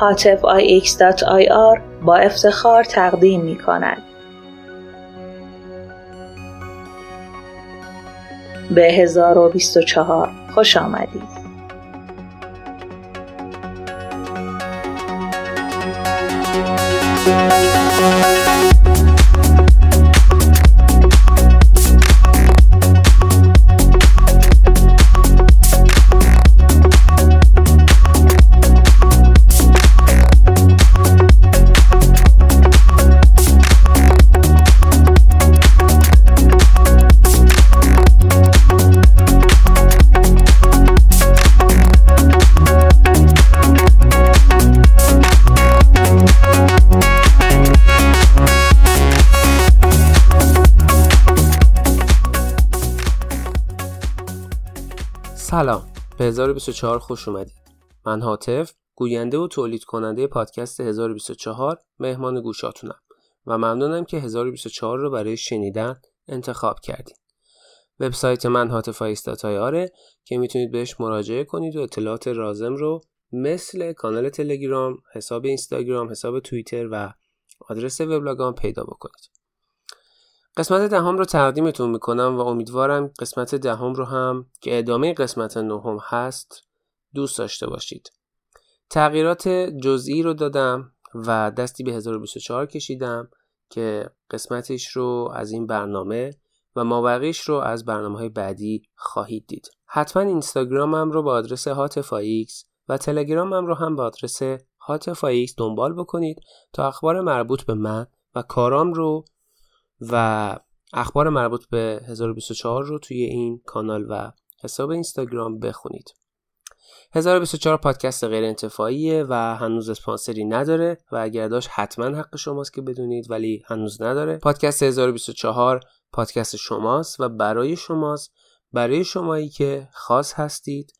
هاتف ix.ir با افتخار تقدیم می کند. به 1024 خوش آمدید. 1024 خوش اومدید من حاطف گوینده و تولید کننده پادکست 1024 مهمان گوشاتونم و ممنونم که 1024 رو برای شنیدن انتخاب کردید وبسایت من هاتف آره که می‌تونید بهش مراجعه کنید و اطلاعات رازم رو مثل کانال تلگرام، حساب اینستاگرام، حساب توییتر و آدرس وبلاگام پیدا بکنید. قسمت دهم رو تقدیمتون می‌کنم و امیدوارم قسمت دهم رو هم که ادامه قسمت نهم هست دوست داشته باشید. تغییرات جزئی رو دادم و دستی به 1024 کشیدم که قسمتش رو از این برنامه و مابقیش رو از برنامه های بعدی خواهید دید. حتما اینستاگرامم رو با آدرس هاتفایکس و تلگرامم رو هم با آدرس هاتفایکس دنبال بکنید تا اخبار مربوط به من و کارام رو و اخبار مربوط به 1024 رو توی این کانال و حساب اینستاگرام بخونید. 1024 پادکست غیر انتفاعیه و هنوز اسپانسری نداره و اگر داشت حتما حق شماست که بدونید ولی هنوز نداره. پادکست 1024 پادکست شماست و برای شماست. برای شمایی که خاص هستید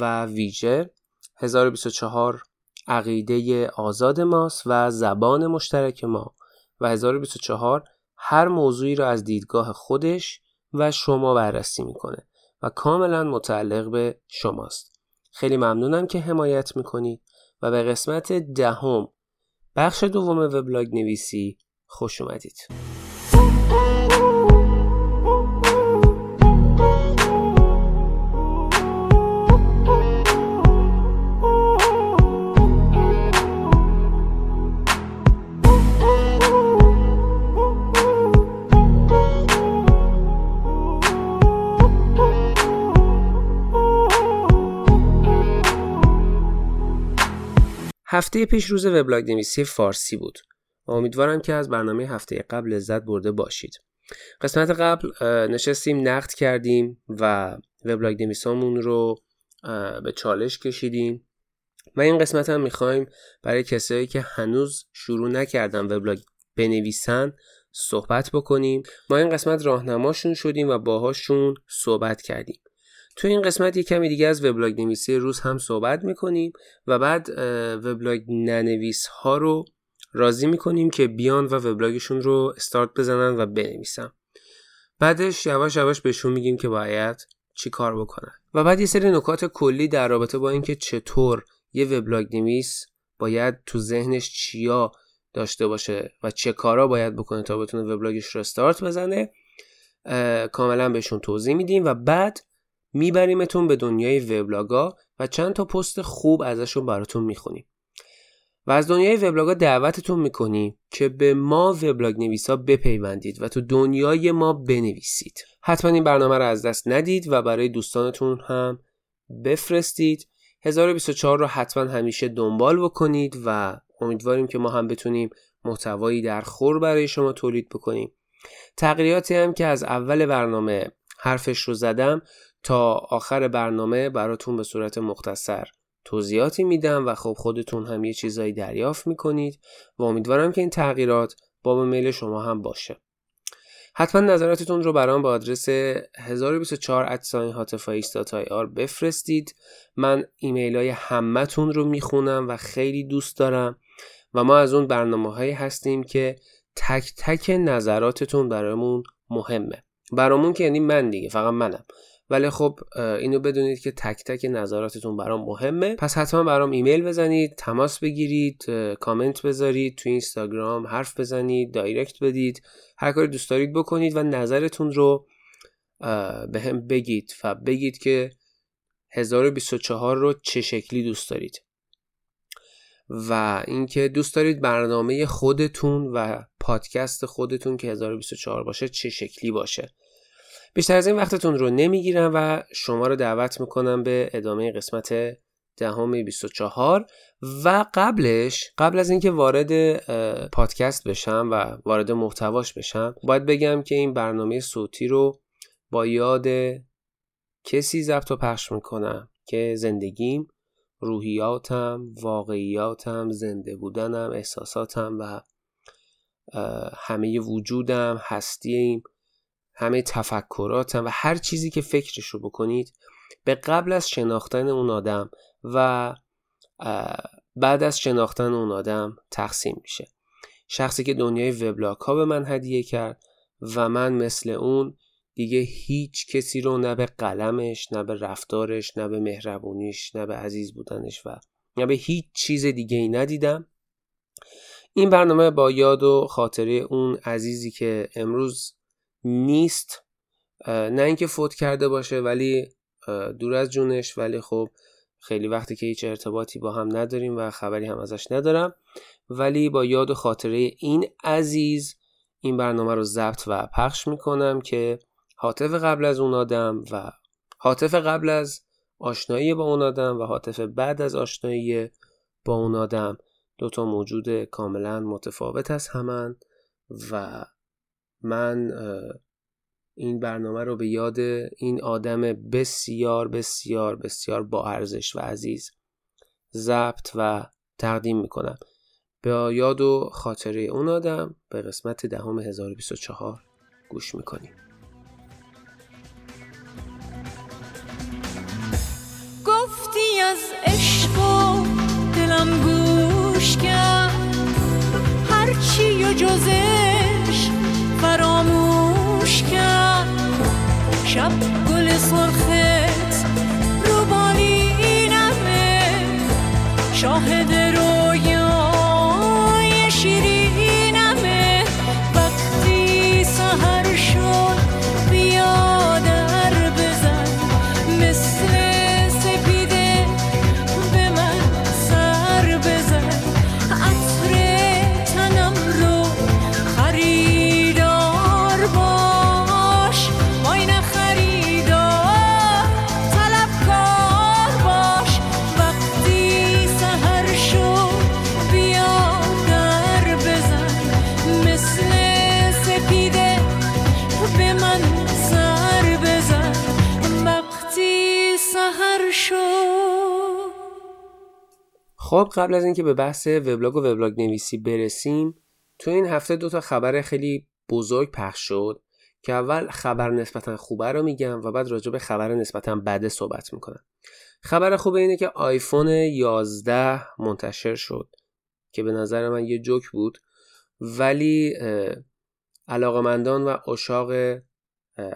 و ویژه 1024 عقیده آزاد ماست و زبان مشترک ما و 1024 هر موضوعی را از دیدگاه خودش و شما بررسی می‌کنه و کاملا متعلق به شماست. خیلی ممنونم که حمایت می‌کنید و به قسمت دهم بخش دوم وبلاگ نویسی خوش اومدید. هفته پیش روز وبلاگ نویسی فارسی بود. امیدوارم که از برنامه هفته قبل لذت برده باشید. قسمت قبل نشستیم نقد کردیم و وبلاگ نویسامون رو به چالش کشیدیم. و این قسمت هم می‌خوایم برای کسایی که هنوز شروع نکردن وبلاگ بنویسن صحبت بکنیم. ما این قسمت راهنماشون شدیم و باهاشون صحبت کردیم. تو این قسمت یک کمی دیگه از وبلاگ نویسی روز هم صحبت می‌کنیم و بعد وبلاگ ننویس ها رو راضی می‌کنیم که بیان و وبلاگشون رو استارت بزنن و بنویسن. بعدش یواش یواش بهشون میگیم که باید چی کار بکنن. و بعد یه سری نکات کلی در رابطه با اینکه چطور یه وبلاگ نویس باید تو ذهنش چیا داشته باشه و چه کارا باید بکنه تا بتونه وبلاگش رو استارت بزنه کاملا بهشون توضیح میدیم و بعد میبریمتون به دنیای وبلاگا و چند تا پست خوب ازشون براتون می‌خونیم. و از دنیای وبلاگا دعوتتون می‌کنیم که به ما وبلاگ نویسا بپیوندید و تو دنیای ما بنویسید. حتما این برنامه رو از دست ندید و برای دوستانتون هم بفرستید. 1024 رو حتما همیشه دنبال بکنید و امیدواریم که ما هم بتونیم محتوایی در خور برای شما تولید بکنیم. تغییراتی هم که از اول برنامه حرفش رو زدم تا آخر برنامه براتون به صورت مختصر توضیحاتی میدم و خب خودتون هم یه چیزایی دریافت می‌کنید و امیدوارم که این تغییرات با میل شما هم باشه. حتما نظراتتون رو برام به آدرس 1024 آر بفرستید. من ایمیل های همتون رو می‌خونم و خیلی دوست دارم و ما از اون برنامه هایی هستیم که تک تک نظراتتون برامون مهمه. برامون که یعنی من دیگه فقط منم. ولی خب اینو بدونید که تک تک نظراتتون برام مهمه. پس حتما برام ایمیل بزنید تماس بگیرید کامنت بذارید تو اینستاگرام حرف بزنید دایرکت بدید. هر کاری دوست دارید بکنید و نظرتون رو به هم بگید و بگید که 1024 رو چه شکلی دوست دارید. و اینکه دوست دارید برنامه خودتون و پادکست خودتون که 1024 باشه چه شکلی باشه. بیشتر از این وقتتون رو نمی‌گیرم و شما رو دعوت می‌کنم به ادامه قسمت دهم 24 و قبلش قبل از اینکه وارد پادکست بشم و وارد محتواش بشم باید بگم که این برنامه صوتی رو با یاد کسی ضبط و پخش می‌کنم که زندگیم روحیاتم واقعیاتم زنده بودنم احساساتم و همه وجودم هستیم. همه تفکراتم و هر چیزی که فکرش رو بکنید به قبل از شناختن اون آدم و بعد از شناختن اون آدم تقسیم میشه. شخصی که دنیای وبلاگ ها به من هدیه کرد و من مثل اون دیگه هیچ کسی رو نه به قلمش نه به رفتارش نه به مهربونیش نه به عزیز بودنش و نه به هیچ چیز دیگه ای ندیدم. این برنامه با یاد و خاطره اون عزیزی که امروز نیست نه اینکه فوت کرده باشه ولی دور از جونش ولی خب خیلی وقتی که هیچ ارتباطی با هم نداریم و خبری هم ازش ندارم. ولی با یاد و خاطره این عزیز این برنامه رو ضبط و پخش می‌کنم که حاطف قبل از اون آدم و حاطف قبل از آشنایی با اون آدم و حاطف بعد از آشنایی با اون آدم دوتا موجود کاملا متفاوت از همن و من این برنامه رو به یاد این آدم بسیار بسیار بسیار با ارزش و عزیز ضبط و تقدیم می‌کنم. به یاد و خاطره اون آدم به قسمت دهم 1024 گوش می‌کنیم. گفتی از عشق و دلم گوش کرد هرچی و جزش شب گل سرخت رو بالینمه شاهد خب قبل از اینکه به بحث وبلاگ و وبلاگ نویسی برسیم تو این هفته دو تا خبر خیلی بزرگ پخش شد که اول خبر نسبتا خوبه رو میگم و بعد راجع به خبر نسبتا بده صحبت می‌کنم. خبر خوب اینه که آیفون 11 منتشر شد که به نظر من یه جوک بود ولی علاقمندان و اشاق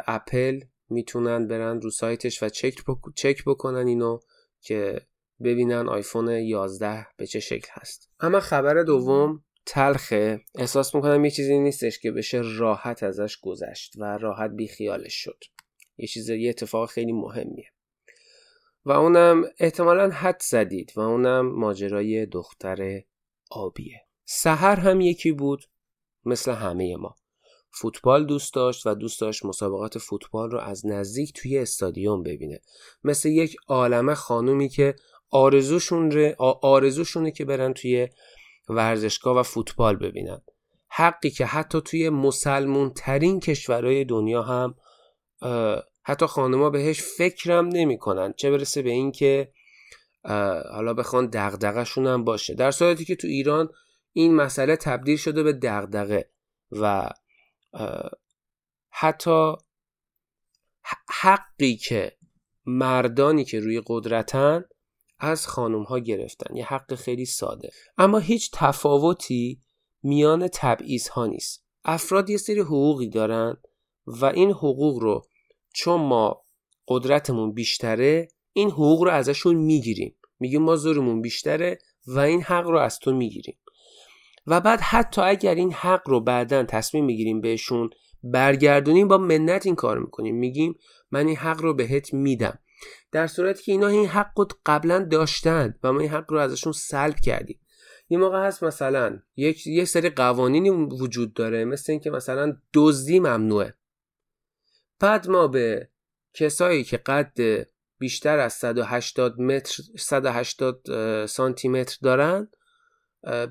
اپل می‌تونن برن رو سایتش و چک, بک- چک بکنن اینو که ببینن آیفون 11 به چه شکل هست. اما خبر دوم تلخه. احساس می‌کنم یه چیزی نیستش که بشه راحت ازش گذشت و راحت بیخیالش شد. یه چیز یه اتفاق خیلی مهمیه. و اونم احتمالا حد زدید و اونم ماجرای دختر آبیه. سهر هم یکی بود مثل همه ما. فوتبال دوست داشت و دوست داشت مسابقات فوتبال رو از نزدیک توی استادیوم ببینه. مثل یک عالمه خانومی که آرزوشون آرزوشونه که برن توی ورزشگاه و فوتبال ببینن. حقی که حتی توی مسلمون ترین کشورهای دنیا هم حتی خانوما بهش فکرم نمی‌کنن. چه برسه به اینکه حالا بخوان دغدغه‌شون هم باشه. در صورتی که تو ایران این مسئله تبدیل شده به دغدغه و حتی حقی که مردانی که روی قدرتن از خانم ها گرفتن. یه حق خیلی ساده. اما هیچ تفاوتی میان تبعیض ها نیست. افراد یه سری حقوقی دارن و این حقوق رو چون ما قدرتمون بیشتره این حقوق رو ازشون می‌گیریم. میگیم ما زورمون بیشتره و این حق رو از تو می‌گیریم. و بعد حتی اگر این حق رو بعدا تصمیم می‌گیریم بهشون برگردونیم با منت این کار می‌کنیم. میگیم من این حق رو بهت میدم. در صورتی که اینا این حق رو قبلا داشتن و ما این حق رو ازشون سلب کردیم. یه موقع هست مثلا یک یه سری قوانینی وجود داره مثل اینکه مثلا دزدی ممنوعه. بعد ما به کسایی که قد بیشتر از 180 متر 180 سانتی متر دارن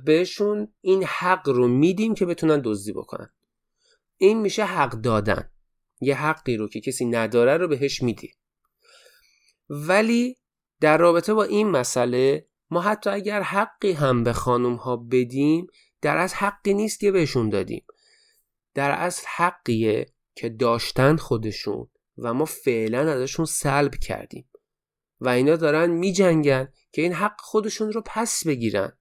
بهشون این حق رو میدیم که بتونن دزدی بکنن. این میشه حق دادن. یه حقی رو که کسی نداره رو بهش میدی ولی در رابطه با این مسئله ما حتی اگر حقی هم به خانم ها بدیم در از حقی نیست که بهشون دادیم. در از حقیه که داشتن خودشون و ما فعلا ازشون سلب کردیم. و اینا دارن میجنگن که این حق خودشون رو پس بگیرن.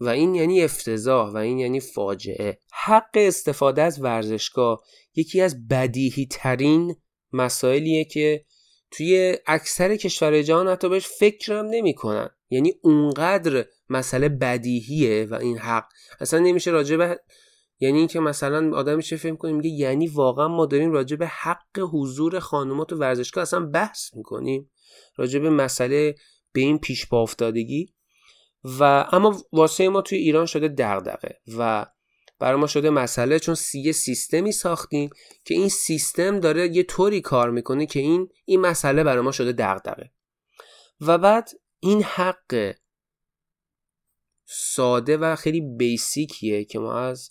و این یعنی افتضاح و این یعنی فاجعه. حق استفاده از ورزشگاه یکی از بدیهی ترین مسائلیه که توی اکثر کشورهای جهان حتی بهش فکرم نمی‌کنن. یعنی اونقدر مسئله بدیهیه و این حق. اصلا نمیشه راجع به یعنی اینکه مثلا آدم میشه فکر کنه میگه یعنی واقعا ما داریم راجع به حق حضور خانوما تو ورزشگاه اصلا بحث می‌کنیم. راجع به مسئله به این پیش پا افتادگی. و اما واسه ما توی ایران شده دغدغه و برای ما شده مسئله چون یه سیستمی ساختیم که این سیستم داره یه طوری کار می‌کنه که این این مسئله برای ما شده دغدغه. و بعد این حق ساده و خیلی بیسیکیه که ما از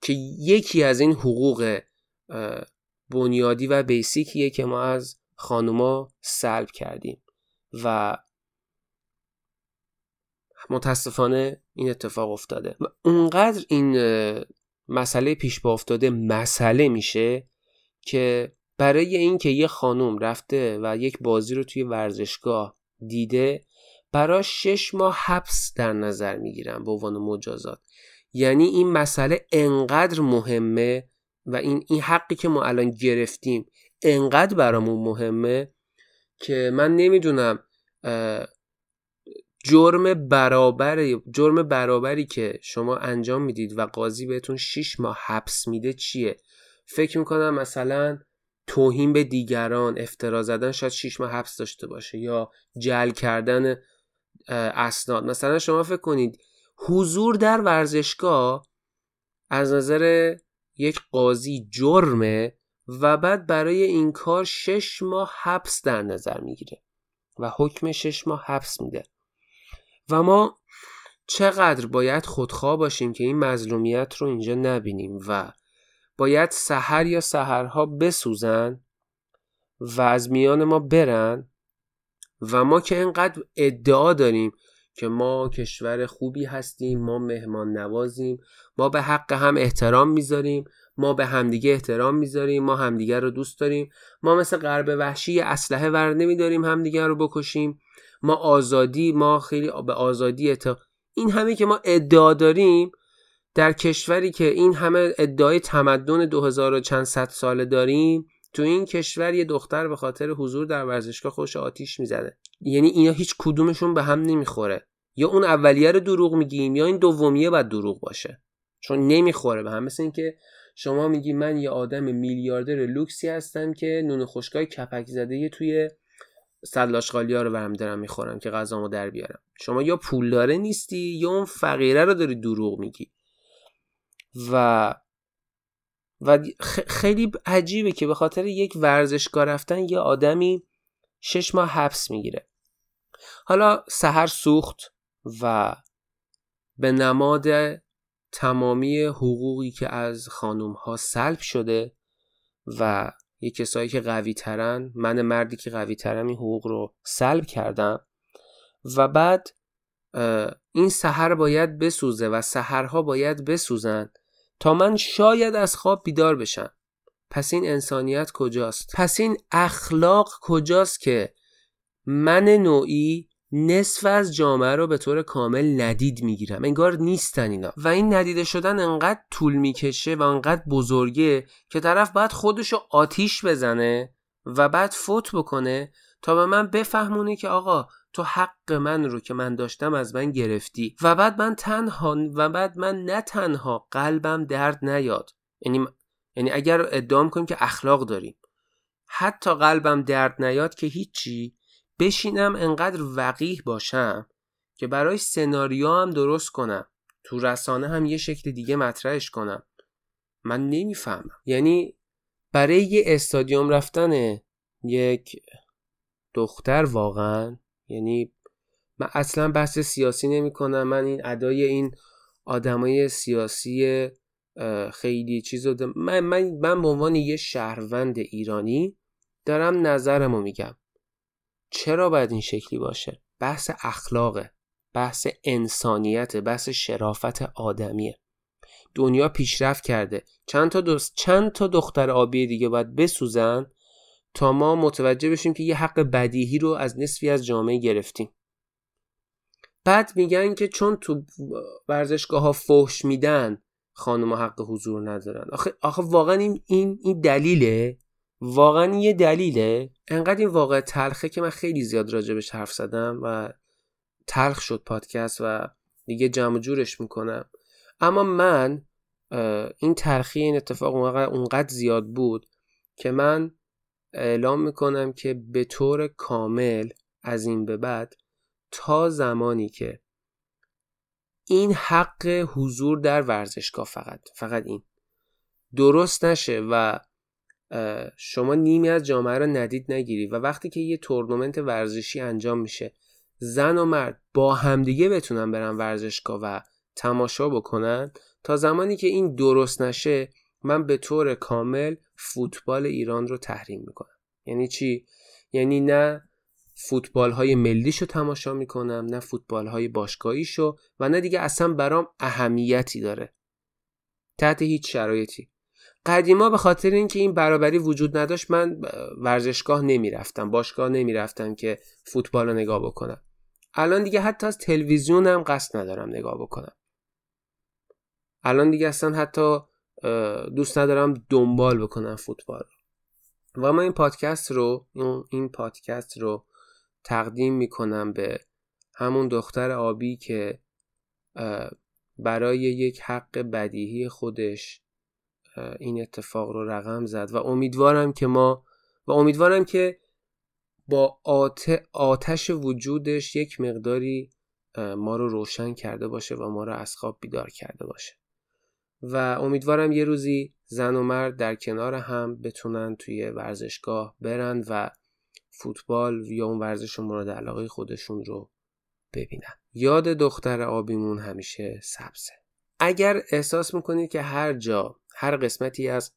که یکی از این حقوق بنیادی و بیسیکیه که ما از خانوما سلب کردیم. و متاسفانه این اتفاق افتاده. و اونقدر این مسئله پیش با افتاده مسئله میشه که برای اینکه یه خانوم رفته و یک بازی رو توی ورزشگاه دیده برای شش ماه حبس در نظر می‌گیرن به عنوان مجازات. یعنی این مسئله انقدر مهمه و این این حقی که ما الان گرفتیم انقدر برامون مهمه که من نمی‌دونم جرم برابر جرم برابری که شما انجام می‌دید و قاضی بهتون 6 ماه حبس میده چیه؟ فکر می‌کنم مثلا توهین به دیگران افترا زدن شاید 6 ماه حبس داشته باشه یا جل کردن اسناد. مثلا شما فکر کنید حضور در ورزشگاه از نظر یک قاضی جرمه و بعد برای این کار شش ماه حبس در نظر می‌گیره و حکم شش ماه حبس میده. و ما چقدر باید خودخواه باشیم که این مظلومیت رو اینجا نبینیم و باید سحر یا سحرها بسوزن و از میان ما برن و ما که اینقدر ادعا داریم که ما کشور خوبی هستیم ما مهمان نوازیم ما به حق هم احترام می‌ذاریم ما به همدیگه احترام می‌ذاریم ما همدیگه رو دوست داریم ما مثل غرب وحشی اسلحه ور نمیداریم همدیگه رو بکشیم. ما آزادی ما خیلی به آزادی تا این همه که ما ادعا داریم در کشوری که این همه ادعای تمدن 2000 چند صد ساله داریم تو این کشور یه دختر به خاطر حضور در ورزشگاه خوش آتیش می‌زنه یعنی اینا هیچ کدومشون به هم نمی‌خوره. یا اون اولیه رو دروغ میگیم یا این دومیه باید دروغ باشه. چون نمی‌خوره به هم. مثل اینکه شما میگی من یه آدم میلیاردر لوکسی هستم که نون خشکای کپک زده توی سلاشقالی ها رو برم دارم می‌خورم که غذامو در بیارم. شما یا پولداره نیستی یا اون فقیره رو داری دروغ میگی. و و خیلی عجیبه که به خاطر یک ورزشگاه رفتن یه آدمی شش ماه حبس می‌گیره. حالا سهر سوخت و به نماد تمامی حقوقی که از خانوم ها سلب شده و یه کسایی که قوی ترن من مردی که قوی ترم این حقوق رو سلب کردم و بعد این سحر باید بسوزه و سحرها باید بسوزن تا من شاید از خواب بیدار بشم. پس این انسانیت کجاست؟ پس این اخلاق کجاست که من نوعی نصف از جامعه رو به طور کامل ندید می‌گیرم. انگار نیستن اینا. و این ندیده شدن انقدر طول می‌کشه و انقدر بزرگه که طرف باید خودشو آتیش بزنه و بعد فوت بکنه تا به من بفهمونه که آقا تو حق من رو که من داشتم از من گرفتی. و بعد من تنها و بعد من نه تنها قلبم درد نیاد. یعنی یعنی اگر ادعام کنیم که اخلاق داریم. حتی قلبم درد نیاد که هیچی. بشینم انقدر وقیح باشم که برای سناریو هم درست کنم. تو رسانه هم یه شکل دیگه مطرحش کنم. من نمی‌فهمم. یعنی برای یه استادیوم رفتن یک دختر واقعا یعنی من اصلا بحث سیاسی نمی کنم من این ادای این آدمای سیاسی خیلی چیز رو من, من, من به عنوان یه شهروند ایرانی دارم نظرمو میگم. چرا باید این شکلی باشه؟ بحث اخلاقه بحث انسانیت بحث شرافت آدمیه. دنیا پیشرفت کرده. چند تا, دوست، چند تا دختر آبی دیگه باید بسوزن تا ما متوجه بشیم که یه حق بدیهی رو از نصفی از جامعه گرفتیم. بعد میگن که چون تو ورزشگاه ها فحش میدن خانم حق حضور ندارن. آخه, آخه واقعا این, این, این دلیله؟ واقعا یه دلیله. انقدر این واقع تلخه که من خیلی زیاد راجبش حرف زدم و تلخ شد پادکست و دیگه جمع جورش می‌کنم. اما من این تلخی این اتفاق اونقدر زیاد بود که من اعلام می‌کنم که به طور کامل از این به بعد تا زمانی که این حق حضور در ورزشگاه فقط فقط این. درست نشه و شما نیمی از جامعه رو ندید نگیری. و وقتی که یه تورنمنت ورزشی انجام میشه زن و مرد با همدیگه بتونن برن ورزشگاه و تماشا بکنن تا زمانی که این درست نشه من به طور کامل فوتبال ایران رو تحریم می‌کنم. یعنی چی؟ یعنی نه فوتبال های ملیشو تماشا می‌کنم نه فوتبال های باشگاهیشو و نه دیگه اصلا برام اهمیتی داره. تحت هیچ شرایطی. قدیما به خاطر اینکه این برابری وجود نداشت من ورزشگاه نمی‌رفتم باشگاه نمی‌رفتم که فوتبال رو نگاه بکنم. الان دیگه حتی از تلویزیون هم قصد ندارم نگاه بکنم. الان دیگه اصلا حتی دوست ندارم دنبال بکنم فوتبال و من این پادکست رو این پادکست رو تقدیم می‌کنم به همون دختر آبی که برای یک حق بدیهی خودش این اتفاق رو رقم زد و امیدوارم که ما و امیدوارم که با آتش وجودش یک مقداری ما رو روشن کرده باشه و ما رو از خواب بیدار کرده باشه. و امیدوارم یه روزی زن و مرد در کنار هم بتونن توی ورزشگاه برن و فوتبال یا اون ورزش مورد علاقه خودشون رو ببینن. یاد دختر آبیمون همیشه سبزه. اگر احساس می‌کنید که هر جا هر قسمتی از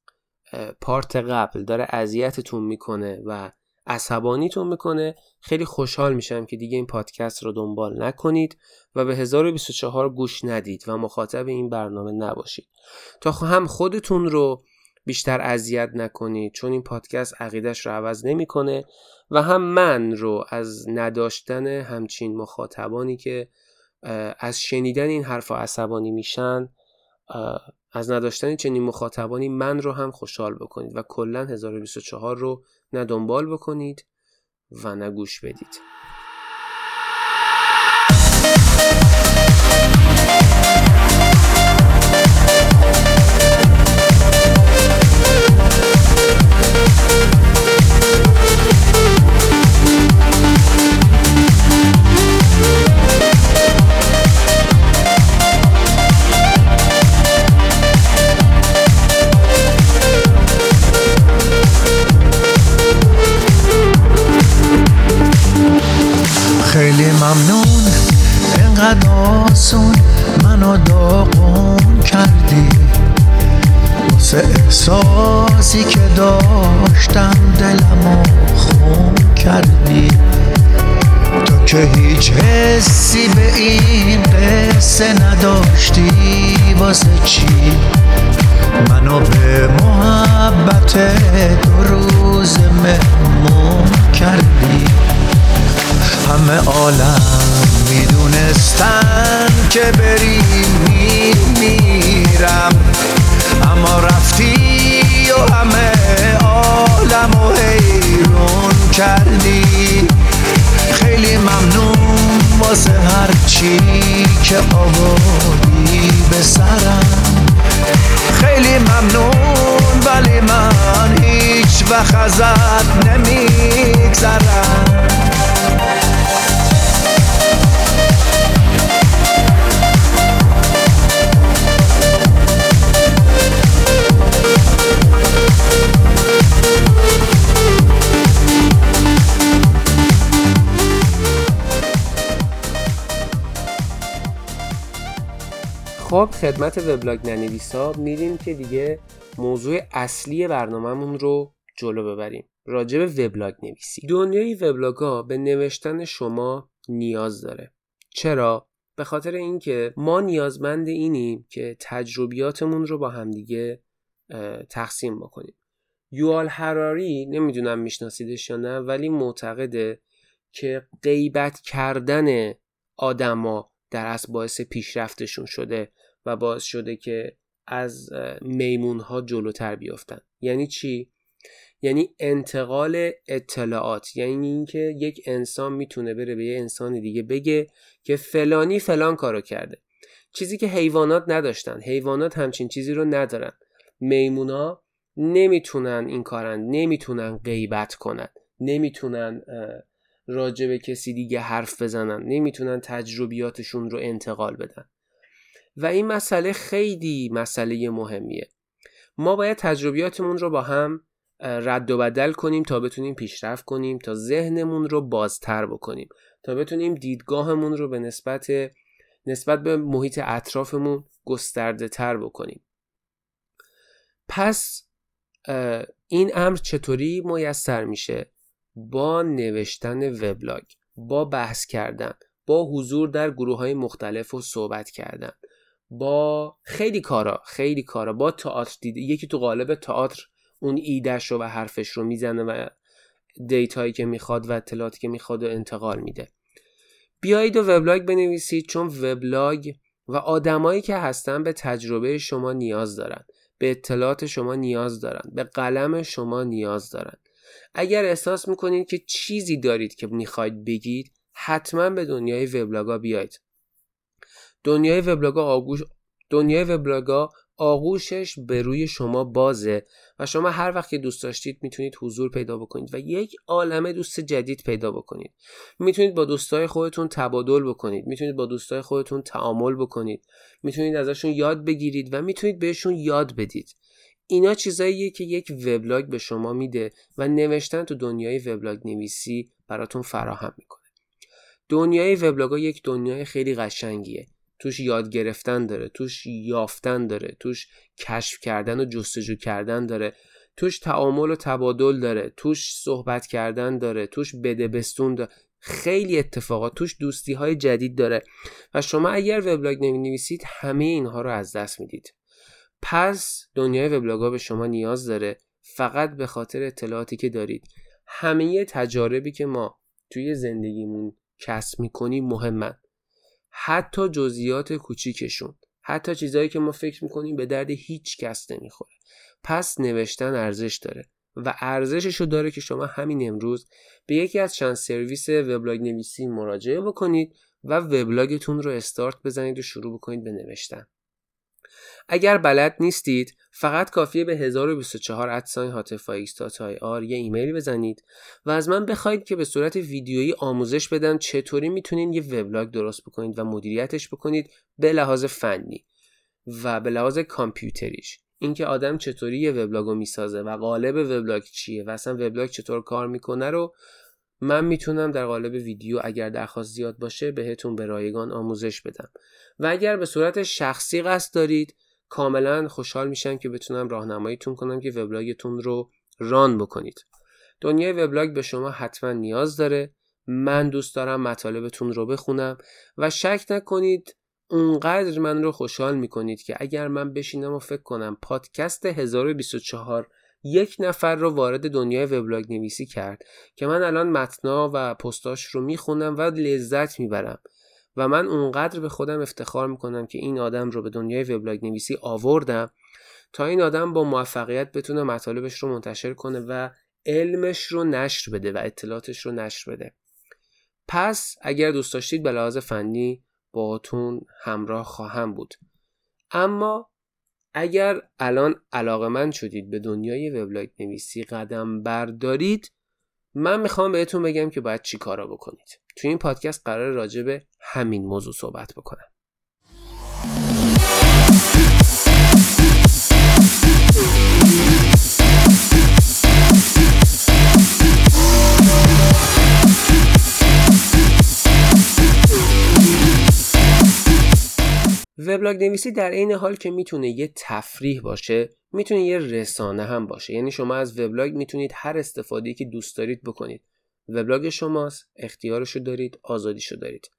پارت قبل داره اذیتتون می‌کنه و عصبانیتون می‌کنه. خیلی خوشحال میشم که دیگه این پادکست رو دنبال نکنید و به 1024 گوش ندید و مخاطب این برنامه نباشید. تا هم خودتون رو بیشتر اذیت نکنید چون این پادکست عقیدش رو عوض نمی‌کنه و هم من رو از نداشتن همچین مخاطبانی که از شنیدن این حرف عصبانی میشن از نداشتن چنین مخاطبانی من رو هم خوشحال بکنید و کلا 1024 رو نه دنبال بکنید و نه گوش بدید. خیلی ممنون. اینقدر آسون منو داغون کردی. واسه احساسی که داشتم دلمو خون کردی. تو که هیچ حسی به این قصه نداشتی واسه چی؟ منو به محبت دو روز مهمون کردی. همه عالم می‌دونستن که بری میمیرم. اما رفتی و همه عالم و حیرون کردی. خیلی ممنون واسه هرچی که آوردی به سرم. خیلی ممنون ولی من هیچ وقت ازت نمیگذرم. خب خدمت وبلاگ ننویسا میریم که دیگه موضوع اصلی برنامهمون رو جلو ببریم. راجع به وبلاگ نویسی. دنیای وبلاگ ها به نوشتن شما نیاز داره. چرا؟ به خاطر اینکه ما نیازمند اینیم که تجربیاتمون رو با همدیگه تقسیم بکنیم. یوال هراری نمی‌دونم میشناسیدش یا نه ولی معتقده که غیبت کردن آدما در اصل باعث پیشرفتشون شده. و باعث شده که از میمون ها جلوتر بیافتن. یعنی چی؟ یعنی انتقال اطلاعات. یعنی اینکه یک انسان می‌تونه بره به یه انسان دیگه بگه که فلانی فلان کارو کرده. چیزی که حیوانات نداشتن. حیوانات همچین چیزی رو ندارن. میمونا نمی‌تونن این کارن. نمی‌تونن غیبت کنن. نمی‌تونن راجع به کسی دیگه حرف بزنن. نمی‌تونن تجربیاتشون رو انتقال بدن. و این مسئله خیلی مسئله مهمیه. ما باید تجربیاتمون رو با هم رد و بدل کنیم تا بتونیم پیشرفت کنیم تا ذهنمون رو بازتر بکنیم تا بتونیم دیدگاهمون رو به نسبت نسبت به محیط اطرافمون گسترده تر بکنیم. پس این امر چطوری میسر میشه؟ با نوشتن وبلاگ با بحث کردن با حضور در گروه های مختلف و صحبت کردن. با خیلی کارا خیلی کارا با تئاتر دیده یکی تو قالب تئاتر اون ایدهش رو و حرفش رو می‌زنه و دیتایی که می‌خواد و اطلاعاتی که می‌خواد و انتقال میده. بیایید و وبلاگ بنویسید چون وبلاگ و آدمایی که هستن به تجربه شما نیاز دارن به اطلاعات شما نیاز دارن به قلم شما نیاز دارن. اگر احساس می‌کنید که چیزی دارید که می‌خواید بگید حتما به دنیای وبلاگا بیاید دنیای وبلاگا آگوش دنیای وبلاگا آغوشش به روی شما بازه و شما هر وقت که دوست داشتید می‌تونید حضور پیدا بکنید و یک عالمه دوست جدید پیدا بکنید. می‌تونید با دوستای خودتون تبادل بکنید. می‌تونید با دوستای خودتون تعامل بکنید. می‌تونید ازشون یاد بگیرید و می‌تونید بهشون یاد بدید. اینا چیزاییه که یک وبلاگ به شما میده و نوشتن تو دنیای وبلاگ نویسی براتون فراهم می‌کنه. دنیای وبلاگ یک دنیای خیلی قشنگیه. توش یاد گرفتن داره توش یافتن داره توش کشف کردن و جستجو کردن داره توش تعامل و تبادل داره توش صحبت کردن داره توش بده بستون داره. خیلی اتفاقات توش دوستی های جدید داره. و شما اگر وبلاگ نمی نویسید همه اینها رو از دست می‌دید. پس دنیای وبلاگ به شما نیاز داره. فقط به خاطر اطلاعاتی که دارید. همه تجاربی که ما توی زندگیمون کسب می‌کنیم مهمن. حتی جزئیات کوچیکشون حتی چیزهایی که ما فکر می‌کنیم به درد هیچ کس نمی‌خوره. پس نوشتن ارزش داره و ارزشش رو داره که شما همین امروز به یکی از چند سرویس وبلاگ نویسی مراجعه بکنید و وبلاگتون رو استارت بزنید و شروع بکنید به نوشتن. اگر بلد نیستید فقط کافیه به 1024 ادساین آر یه ایمیل بزنید و از من بخواید که به صورت ویدیویی آموزش بدم چطوری می‌تونید یه وبلاگ درست بکنید و مدیریتش بکنید به لحاظ فنی و به لحاظ کامپیوتریش. اینکه آدم چطوری یه وبلاگو می‌سازه و قالب وبلاگ چیه و اصلا وبلاگ چطور کار می‌کنه رو من می‌تونم در قالب ویدیو اگر درخواست زیاد باشه بهتون به رایگان آموزش بدم. و اگر به صورت شخصی قصد دارید کاملا خوشحال میشم که بتونم راهنماییتون کنم که وبلاگتون رو ران بکنید. دنیای وبلاگ به شما حتما نیاز داره. من دوست دارم مطالبتون رو بخونم و شک نکنید اونقدر من رو خوشحال می‌کنید که اگر من بشینم و فکر کنم پادکست 1024 یک نفر رو وارد دنیای وبلاگ نویسی کرد که من الان متنا و پستاش رو می‌خونم و لذت می‌برم و من اونقدر به خودم افتخار می‌کنم که این آدم رو به دنیای وبلاگ نویسی آوردم تا این آدم با موفقیت بتونه مطالبش رو منتشر کنه و علمش رو نشر بده و اطلاعاتش رو نشر بده. پس اگر دوست داشتید به لحاظ فنی باهاتون همراه خواهم بود. اما اگر الان علاقمند شدید به دنیای وبلاگ نویسی قدم بردارید من می‌خوام بهتون بگم که باید چی کارا بکنید. تو این پادکست قرار راجع به همین موضوع صحبت بکنم. وبلاگ نویسی در عین حال که می‌تونه یه تفریح باشه می‌تونه یه رسانه هم باشه. یعنی شما از وبلاگ می‌تونید هر استفاده که دوست دارید بکنید. وبلاگ شماست اختیارشو دارید آزادیشو دارید.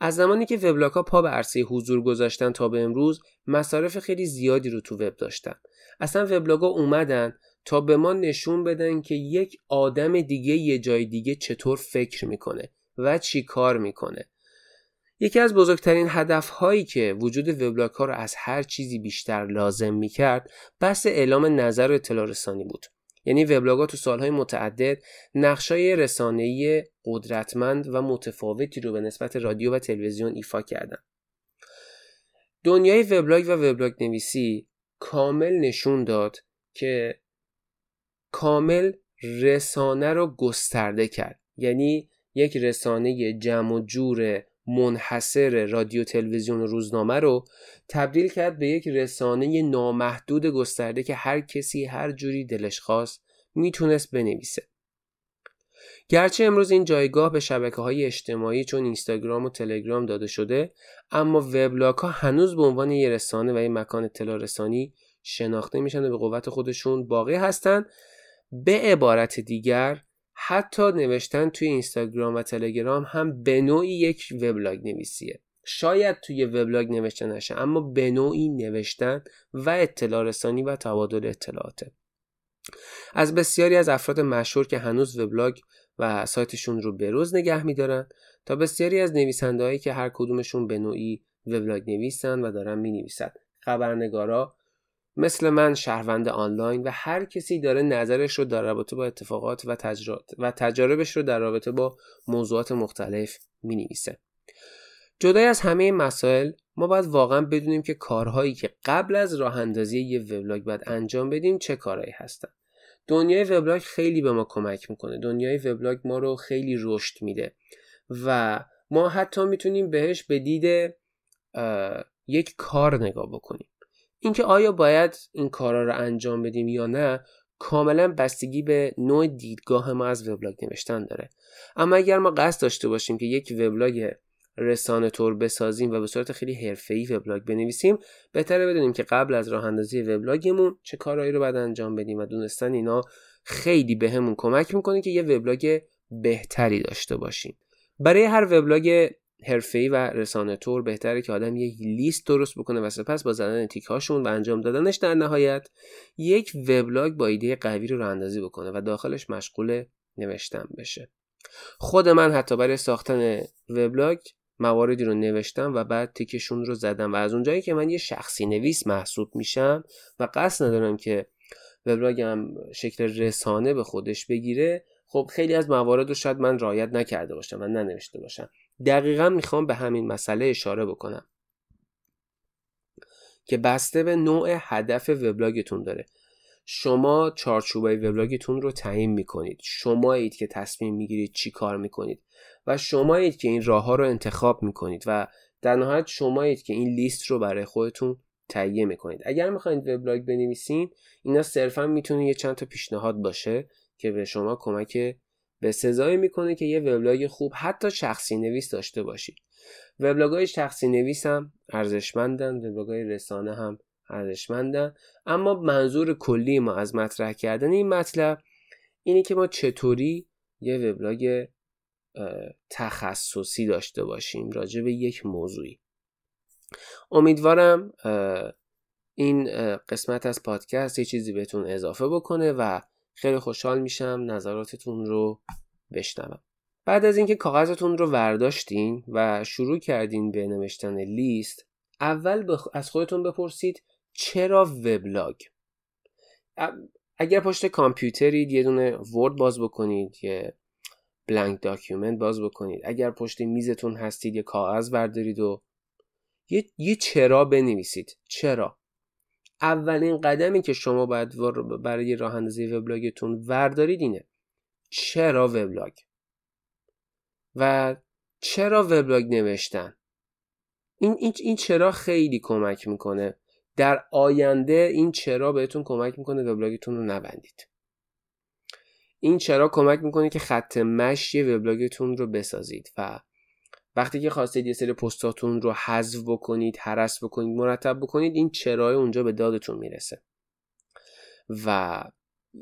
از زمانی که وبلاگ ها پا به عرصه حضور گذاشتن تا به امروز مصارف خیلی زیادی رو تو وب داشتن. اصلا وبلاگ ها اومدن تا به ما نشون بدن که یک آدم دیگه یه جای دیگه چطور فکر می‌کنه و چی کار می‌کنه. یکی از بزرگترین هدف هایی که وجود وبلاگ ها رو از هر چیزی بیشتر لازم می کرد بحث اعلام نظر و اطلاع رسانی بود. یعنی وبلاگ ها تو سالهای متعدد نقشای رسانه‌ای قدرتمند و متفاوتی رو به نسبت رادیو و تلویزیون ایفا کردن. دنیای وبلاگ و وبلاگ نویسی کامل نشون داد که کامل رسانه رو گسترده کرد. یعنی یک رسانه جمع و جور منحصر رادیو تلویزیون و روزنامه رو تبدیل کرد به یک رسانه نامحدود گسترده که هر کسی هر جوری دلش خواست می‌تونست بنویسه. گرچه امروز این جایگاه به شبکه های اجتماعی چون اینستاگرام و تلگرام داده شده اما وبلاگ ها هنوز به عنوان یه رسانه و یه مکان اطلاع رسانی شناخته میشن و به قوت خودشون باقی هستن. به عبارت دیگر حتی نوشتن توی اینستاگرام و تلگرام هم به نوعی یک وبلاگ نویسیه. شاید توی وبلاگ نوشته نشه اما به نوعی نوشتن و اطلاع رسانی و تبادل اطلاعاته. از بسیاری از افراد مشهور که هنوز وبلاگ و سایتشون رو بروز نگه میدارن تا بسیاری از نویسندهایی که هر کدومشون به نوعی وبلاگ نویسن و دارن می نویسن خبرنگارا مثل من شهروند آنلاین و هر کسی داره نظرش رو در رابطه با اتفاقات و, و تجاربش رو در رابطه با موضوعات مختلف می نویسه. جدای از همه مسائل ما باید واقعا بدونیم که کارهایی که قبل از راه اندازی یه وبلاگ باید انجام بدیم چه کارهایی هستن. دنیای وبلاگ خیلی به ما کمک می‌کنه. دنیای وبلاگ ما رو خیلی رشد میده و ما حتی می‌تونیم بهش به دید یک کار نگاه بکنیم. اینکه آیا باید این کارا رو انجام بدیم یا نه کاملا بستگی به نوع دیدگاه ما از وبلاگ نوشتن داره. اما اگر ما قصد داشته باشیم که یک وبلاگ رسانه تور بسازیم و به صورت خیلی حرفه‌ای وبلاگ بنویسیم بهتره بدونیم که قبل از راه اندازی وبلاگمون چه کارهایی رو باید انجام بدیم و دونستن اینا خیلی بهمون به کمک می‌کنه که یه وبلاگ بهتری داشته باشیم. برای هر وبلاگ حرفه‌ای و رسانه تور بهتره که آدم یک لیست درست بکنه و سپس با زدن تیک هاشون و انجام دادنش در نهایت یک وبلاگ با ایده قوی رو اندازی بکنه و داخلش مشغول نوشتن بشه. خود من حتی برای ساختن وبلاگ مواردی رو نوشتم و بعد تیکشون رو زدم و از اونجایی که من یه شخصی نویس محسوب میشم و قصد ندارم که وبلاگم شکل رسانه به خودش بگیره خب خیلی از موارد رو شاید من رعایت نکرده باشم و ننوشته باشم. دقیقا می‌خوام به همین مسئله اشاره بکنم. که بسته به نوع هدف وبلاگتون داره. شما چارچوبای وبلاگتون رو تعیین می‌کنید. شمایید که تصمیم می‌گیرید چی کار می‌کنید و شمایید که این راه ها رو انتخاب می‌کنید و در نهایت شمایید که این لیست رو برای خودتون تهیه می‌کنید. اگر می‌خواید وبلاگ بنویسین اینا صرفا می‌تونه یه چند تا پیشنهاد باشه که به شما کمک به سزایی می‌کنه که یه وبلاگ خوب حتی شخصی نویس داشته باشید وبلاگ های شخصی نویس هم ارزشمندن وبلاگ های رسانه هم ارزشمندن. اما منظور کلی ما از مطرح کردن این مطلب اینه که ما چطوری یه وبلاگ تخصصی داشته باشیم راجع به یک موضوعی. امیدوارم این قسمت از پادکست یه چیزی بهتون اضافه بکنه و خیلی خوشحال میشم نظراتتون رو بشنوم. بعد از اینکه کاغذتون رو ورداشتین و شروع کردین به نوشتن لیست اول از خودتون بپرسید چرا وبلاگ؟ اگر پشت کامپیوترید یه دونه Word باز بکنید یه blank document باز بکنید. اگر پشت میزتون هستید یه کاغذ بردارید و یه, یه چرا بنویسید. چرا؟ اولین قدمی که شما باید برای راه اندازی وبلاگتون وردارید اینه. چرا وبلاگ؟ و چرا وبلاگ نوشتن؟ این, این, این چرا خیلی کمک می‌کنه؟ در آینده این چرا بهتون کمک می‌کنه وبلاگتون رو نبندید. این چرا کمک می‌کنه که خط مشی وبلاگتون رو بسازید و وقتی که خواستید یه سری پستاتون رو حذف بکنید حرس بکنید مرتب بکنید این چرای اونجا به دادتون می‌رسه. و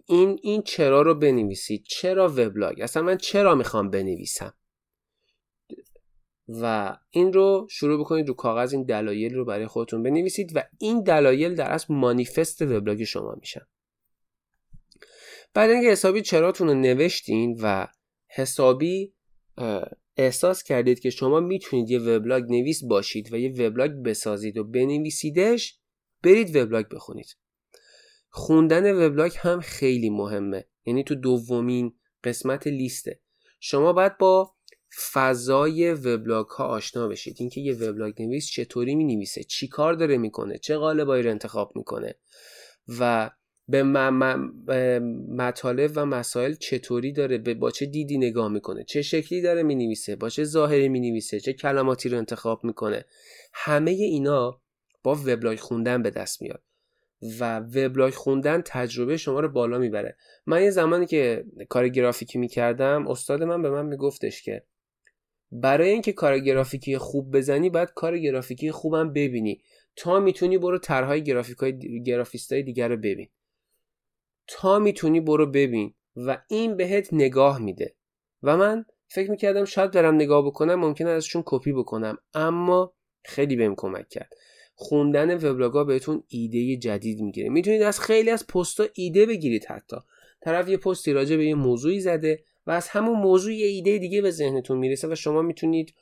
این این چرا رو بنویسید. چرا وبلاگ؟ اصلا من چرا می‌خوام بنویسم؟ و این رو شروع بکنید رو کاغذ این دلایل رو برای خودتون بنویسید و این دلایل در اصل مانیفست وبلاگ شما میشن. بعد اینکه حسابی چراتون رو نوشتین و حسابی احساس کردید که شما می‌تونید یه وبلاگ نویس باشید و یه وبلاگ بسازید و بنویسیدش برید وبلاگ بخونید. خوندن وبلاگ هم خیلی مهمه. یعنی تو دومین قسمت لیسته. شما باید با فضای وبلاگ ها آشنا بشید. اینکه یه وبلاگ نویس چطوری می نویسه چی کار داره می‌کنه چه قالبایی رو انتخاب می‌کنه و به مطالب و مسائل چطوری داره به با چه دیدی نگاه می‌کنه؟ چه شکلی داره می‌نویسه؟ با چه ظاهری می‌نویسه؟ چه کلماتی رو انتخاب می‌کنه؟ همه اینا با وبلاگ خوندن به دست میاد و وبلاگ خوندن تجربه شما رو بالا می‌بره. من یه زمانی که کار گرافیکی می‌کردم استاد من به من میگفتش که برای اینکه کار گرافیکی خوب بزنی باید کار گرافیکی خوبم ببینی. تا می‌تونی برو طرحهای گرافیکای گرافیستای دیگر رو ببین. تا می‌تونی برو ببین. و این بهت نگاه میده. و من فکر می‌کردم شاید برم نگاه بکنم ممکنه ازشون کپی بکنم. اما خیلی بهم کمک کرد. خوندن وبلاگا بهتون ایده جدید می‌گیره. می‌تونید از خیلی از پستا ایده بگیرید حتی. طرف یه پستی راجع به یه موضوعی زده و از همون موضوع یه ایده دیگه به ذهنتون می‌رسه و شما می‌تونید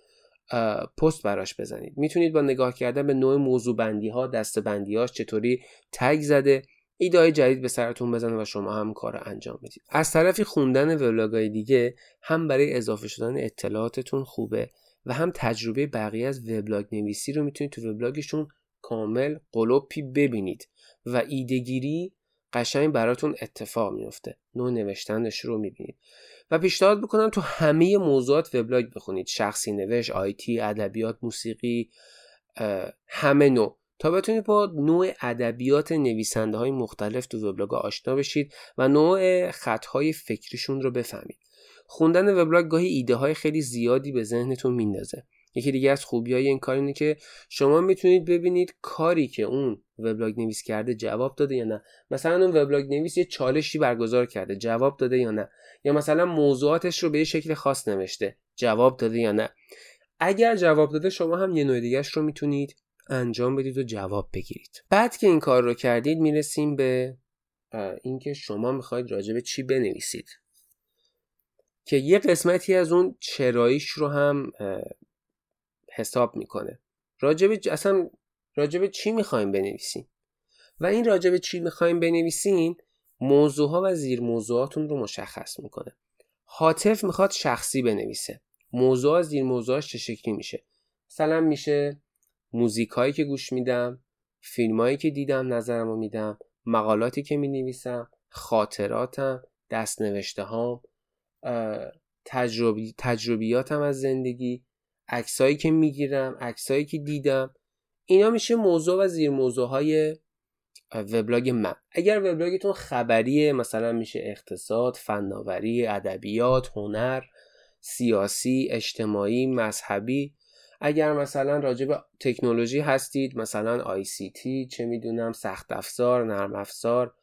پست براش بزنید. می‌تونید با نگاه کردن به نوع موضوع بندی ها دست بندی هاش چطوری تگ زده ایده جدید به سرتون بزنه و شما هم کار انجام بدید. از طرفی خوندن وبلاگای دیگه هم برای اضافه شدن اطلاعاتتون خوبه و هم تجربه بقیه از وبلاگ نویسی رو می‌تونید تو وبلاگشون کامل قلوپی ببینید و ایدهگیری قشنگ براتون اتفاق میفته نوع نوشتنش رو می‌بینید. و پیشنهاد بکنم تو همه موضوعات وبلاگ بخونید. شخصی نوشت آیتی ادبیات موسیقی همه نوع. تا بتونید با نوع ادبیات نویسنده های مختلف تو وبلاگ آشنا بشید و نوع خطهای فکریشون رو بفهمید. خوندن وبلاگ گاهی ایده های خیلی زیادی به ذهنتون میندازه. یکی دیگه از خوبی های این کار اینه که شما می‌تونید ببینید کاری که اون وبلاگ نویس کرده جواب داده یا نه. مثلا اون وبلاگ نویس یه چالشی برگزار کرده جواب داده یا نه. یا مثلا موضوعاتش رو به یه شکل خاص نوشته جواب داده یا نه. اگر جواب داده شما هم یه نوع دیگهش رو می‌تونید انجام بدید و جواب بگیرید. بعد که این کار رو کردید می‌رسیم به اینکه شما می‌خواید راجع به چی بنویسید. که یه قسمتی از اون چراییش رو هم حساب می‌کنه. راجب اصلا راجب چی می‌خوایم بنویسین و این راجب چی می‌خوایم بنویسین موضوع ها و زیر موضوعاتون رو مشخص می‌کنه. حاطف می‌خواد شخصی بنویسه. موضوع زیر موضوعاش چه شکلی میشه؟ مثلا میشه موزیک هایی که گوش میدم فیلم هایی که دیدم نظرم رو میدم مقالاتی که می نویسم خاطراتم دست نوشته هام تجربی، تجربیاتم از زندگی عکسایی که می‌گیرم عکسایی که دیدم. اینا میشه موضوع و زیر موضوع های وبلاگ من. اگر وبلاگتون خبریه مثلا میشه اقتصاد فناوری ادبیات هنر سیاسی اجتماعی مذهبی اگر مثلا راجع به تکنولوژی هستید مثلا آی سی تی چه می‌دونم سخت افزار نرم افزار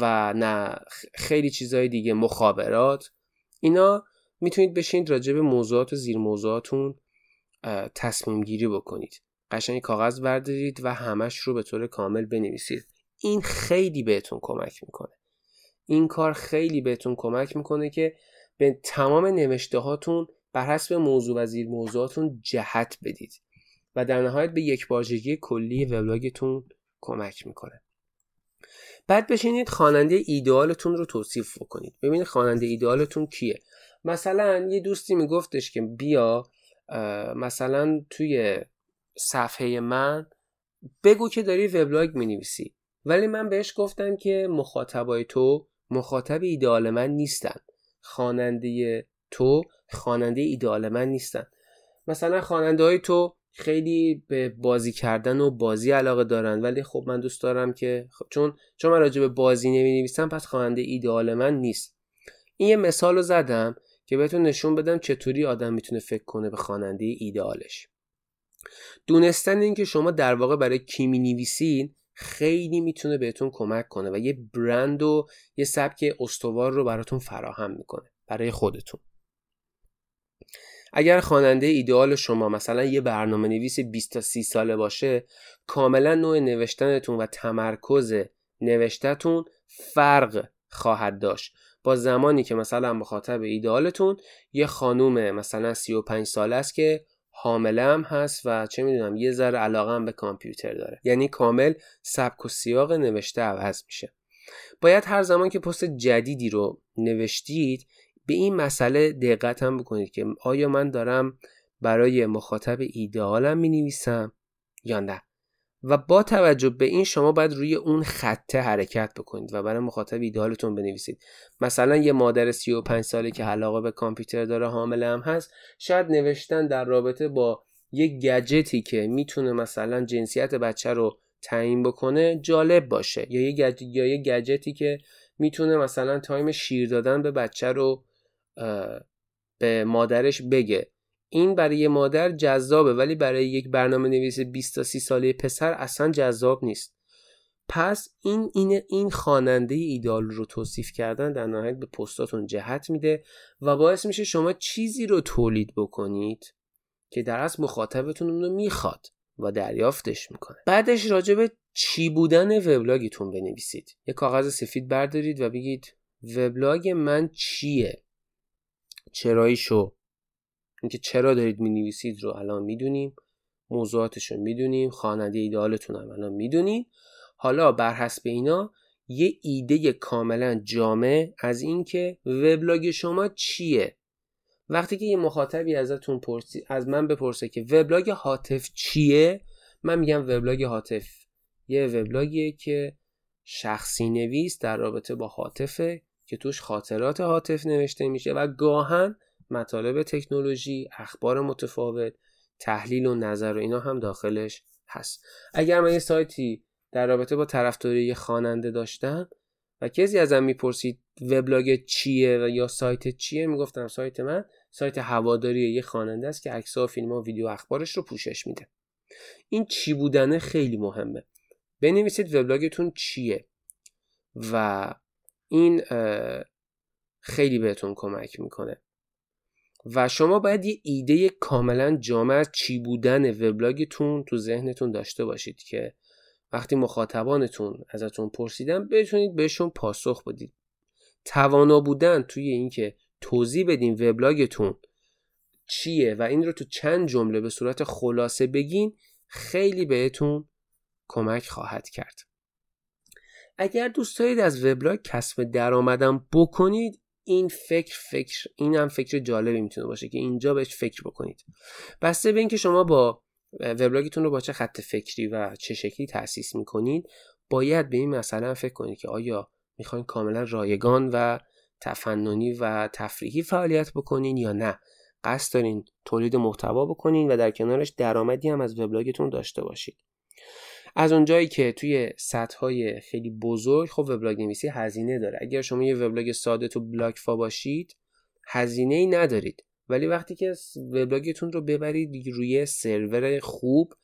و نه خیلی چیزهای دیگه مخابرات اینا می‌تونید بشینید راجع به موضوعات و زیر موضوعاتون تصمیم گیری بکنید. قشنگ کاغذ بردارید و همش رو به طور کامل بنویسید. این خیلی بهتون کمک می‌کنه. این کار خیلی بهتون کمک می‌کنه که به تمام نوشته هاتون بر حسب موضوع و زیر موضوعاتون جهت بدید و در نهایت به یک بارجگی کلی وبلاگتون کمک می‌کنه. بعد بشینید خواننده ایدئالتون رو توصیف بکنید. ببینید خواننده ایدئالتون کیه. مثلا یه دوستی میگفتش که بیا مثلا توی صفحه من بگو که داری وبلاگ می‌نویسی. ولی من بهش گفتم که مخاطبای تو مخاطب ایدئال من نیستن. خواننده تو خواننده ایدئال من نیستن. مثلا خواننده های تو خیلی به بازی کردن و بازی علاقه دارن ولی خب من دوست دارم که خب چون چون من راجع به بازی نمی نویسم پس خواننده ایدئال من نیست. این یه مثال رو زدم که بهتون نشون بدم چطوری آدم می‌تونه فکر کنه به خواننده ایدئالش. دونستن اینکه شما در واقع برای کی می نویسین خیلی می‌تونه بهتون کمک کنه و یه برند و یه سبک استوار رو براتون فراهم می‌کنه برای خودتون. اگر خواننده ایدئال شما مثلا یه برنامه نویس 20 تا 30 ساله باشه کاملا نوع نوشتنتون و تمرکز نوشتتون فرق خواهد داشت. با زمانی که مثلا مخاطب ایدئالتون یه خانوم مثلا 35 ساله است که حامله هم هست و چه می‌دونم یه ذره علاقه هم به کامپیوتر داره. یعنی کامل سبک و سیاق نوشته عوض میشه. باید هر زمان که پست جدیدی رو نوشتید به این مسئله دقت هم بکنید که آیا من دارم برای مخاطب ایدئالم می نویسم یا نه؟ و با توجه به این شما باید روی اون خطه حرکت بکنید و برای مخاطب ایدئالتون بنویسید. مثلا یه مادر 35 ساله که علاقه به کامپیوتر داره حامله هم هست شاید نوشتن در رابطه با یه گجتی که می‌تونه مثلا جنسیت بچه رو تعیین بکنه جالب باشه. یا یه گجت یا یه گجتی که می‌تونه مثلا تایم شیر دادن به بچه رو به مادرش بگه. این برای مادر جذابه ولی برای یک برنامه نویس 20 تا 30 ساله پسر اصلا جذاب نیست. پس این این این خواننده ایدال رو توصیف کردن در نهایت به پستاتون جهت میده و باعث میشه شما چیزی رو تولید بکنید که در اصل مخاطبتون اون رو می‌خواد و دریافتش می‌کنه. بعدش راجع به چی بودن وبلاگتون بنویسید. یه کاغذ سفید بردارید و بگید وبلاگ من چیه؟ چراییشو اینکه چرا دارید می نویسید رو الان می‌دونیم موضوعاتش رو می‌دونیم خواننده ایدئالتون هم الان می‌دونیم. حالا بر حسب اینا یه ایده کاملا جامع از اینکه وبلاگ شما چیه؟ وقتی که یه مخاطبی ازتون پرسی از من بپرسه که وبلاگ حاطف چیه من میگم وبلاگ حاطف. یه وبلاگیه که شخصی نویس در رابطه با حاطفه. که توش خاطرات حاطف نوشته میشه و گاهن مطالب تکنولوژی اخبار متفاوت تحلیل و نظر و اینا هم داخلش هست. اگر من یه سایتی در رابطه با طرفداری یه خواننده داشتم و کسی ازم می‌پرسید وبلاگ چیه و یا سایت چیه می‌گفتم سایت من سایت هواداری یه خواننده است که عکس و فیلم و ویدیو اخبارش رو پوشش میده. این چی بودنه خیلی مهمه. بنویسید وبلاگتون چیه و این خیلی بهتون کمک می‌کنه. و شما باید یه ایده کاملا جامع از چی بودن وبلاگتون تو ذهنتون داشته باشید که وقتی مخاطبانتون ازتون پرسیدن بتونید بهشون پاسخ بدید. توانا بودن توی اینکه توضیح بدین وبلاگتون چیه و این رو تو چند جمله به صورت خلاصه بگین خیلی بهتون کمک خواهد کرد. اگر دوست دارید از وبلاگ کسب درآمدم بکنید این فکر فکر این هم فکر جالبی می‌تونه باشه که اینجا بهش فکر بکنید. بسته به اینکه شما با وبلاگتون رو با چه خط فکری و چه شکلی تاسیس می‌کنید باید به این مسئله فکر کنید که آیا می‌خواین کاملا رایگان و تفننی و تفریحی فعالیت بکنین یا نه. قصد دارین تولید محتوا بکنین و در کنارش درآمدی هم از وبلاگتون داشته باشید. از اونجایی که توی سطح های خیلی بزرگ خب وبلاگ نویسی هزینه داره. اگر شما یه وبلاگ ساده تو بلاک فا باشید هزینه ای ندارید. ولی وقتی که وبلاگتون رو ببرید روی سرور خوب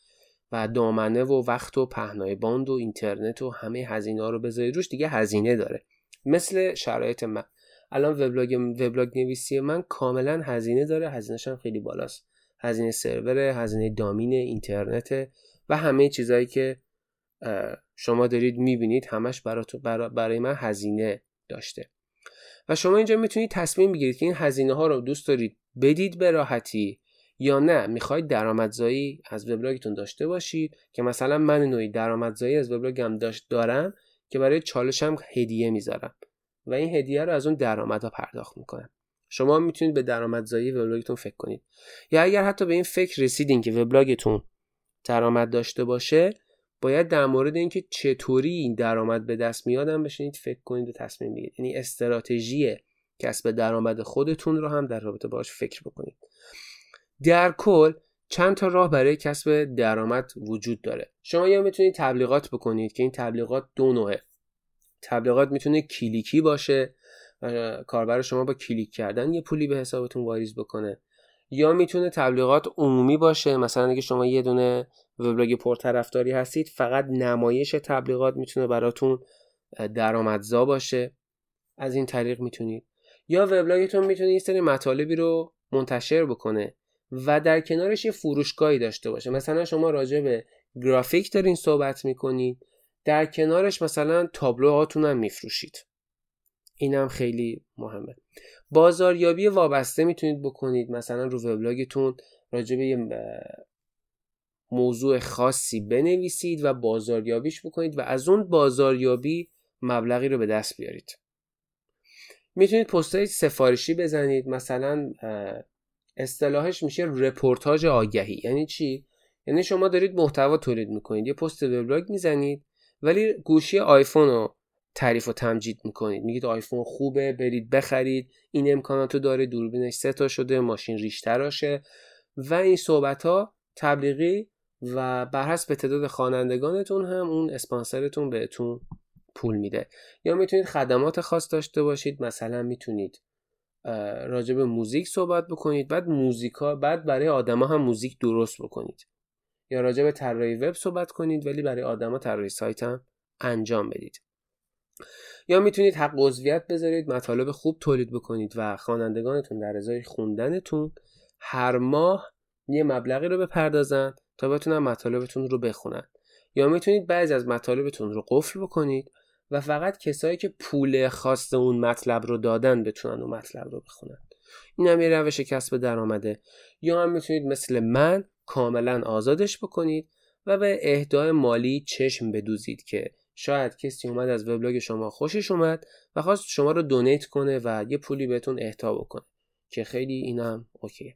و دامنه و وقت و پهنای باند و اینترنت و همه هزینه ها رو بذارید روش دیگه هزینه داره. مثل شرایط من. الان وبلاگ وبلاگ نویسی من کاملا هزینه داره. هزینهش هم خیلی بالاست. هزینه سرور هزینه دامین اینترنت و همه چیزهایی که شما دارید می‌بینید همش برای من هزینه داشته. و شما اینجا می‌تونید تصمیم بگیرید که این هزینه ها رو دوست دارید بدید به راحتی یا نه. می‌خواید درآمدزایی از وبلاگتون داشته باشید که مثلا من نوعی درآمدزایی از وبلاگم داشت دارم که برای چالشم هدیه می‌ذارم. و این هدیه رو از اون درآمدها پرداخت می‌کنم. شما می‌تونید به درآمدزایی وبلاگتون فکر کنید. یا اگر حتی به این فکر رسیدین که وبلاگتون درآمد داشته باشه باید در مورد اینکه چطوری این درآمد به دست میادم بشینید فکر کنید و تصمیم بگیرید. یعنی استراتژی کسب درآمد خودتون رو هم در رابطه باش فکر بکنید. در کل چند تا راه برای کسب درآمد وجود داره. شما یا می‌تونید تبلیغات بکنید که این تبلیغات دو نوعه. تبلیغات می‌تونه کلیکی باشه کاربر شما با کلیک کردن یه پولی به حسابتون واریز بکنه. یا می‌تونه تبلیغات عمومی باشه؟ مثلا اگه شما یه دونه وبلاگ پرطرفداری هستید فقط نمایش تبلیغات می‌تونه براتون درآمدزا باشه؟ از این طریق می‌تونید. یا وبلاگتون می‌تونه یه سری مطالبی رو منتشر بکنه و در کنارش یه فروشگاهی داشته باشه. مثلا شما راجع به گرافیک دارین صحبت می‌کنید در کنارش مثلا تابلوهاتون هم میفروشید. اینم خیلی مهمه. بازاریابی وابسته می‌تونید بکنید. مثلا رو وبلاگتون راجع به یه موضوع خاصی بنویسید و بازاریابیش بکنید و از اون بازاریابی مبلغی رو به دست بیارید. می‌تونید پستای سفارشی بزنید. مثلا اصطلاحش میشه رپورتاج آگهی. یعنی چی؟ یعنی شما دارید محتوا تولید می‌کنید. یه پست وبلاگ می‌زنید ولی گوشی آیفون رو تعریف و تمجید می‌کنید. میگید آیفون خوبه برید بخرید. این امکاناتو داره دوربینش سه شده ماشین ریش تراشه و این صحبت ها تبلیغی و بر حسب تعداد خوانندگانتون هم اون اسپانسرتون بهتون پول میده. یا می‌تونید خدمات خاص داشته باشید. مثلا می‌تونید راجع به موزیک صحبت بکنید. بعد موزیکا بعد برای آدما هم موزیک درست بکنید. یا راجع به طراحی وب صحبت کنید ولی برای آدما طراحی سایت هم انجام بدید. یا می‌تونید حق عضویت بذارید مطالب خوب تولید بکنید و خوانندگانتون در ازای خوندنتون هر ماه یه مبلغی رو بپردازن تا بتونن مطالبتون رو بخونن. یا می‌تونید بعضی از مطالبتون رو قفل بکنید و فقط کسایی که پول خواست اون مطلب رو دادن بتونن اون مطلب رو بخونن. این هم یه روش کسب درآمده. یا هم می‌تونید مثل من کاملا آزادش بکنید و به اهدای مالی چشم بدوزید که شاید کسی اومد از وبلاگ شما خوشش اومد و خواست شما رو دونیت کنه و یه پولی بهتون اهدا بکنه که خیلی اینم اوکی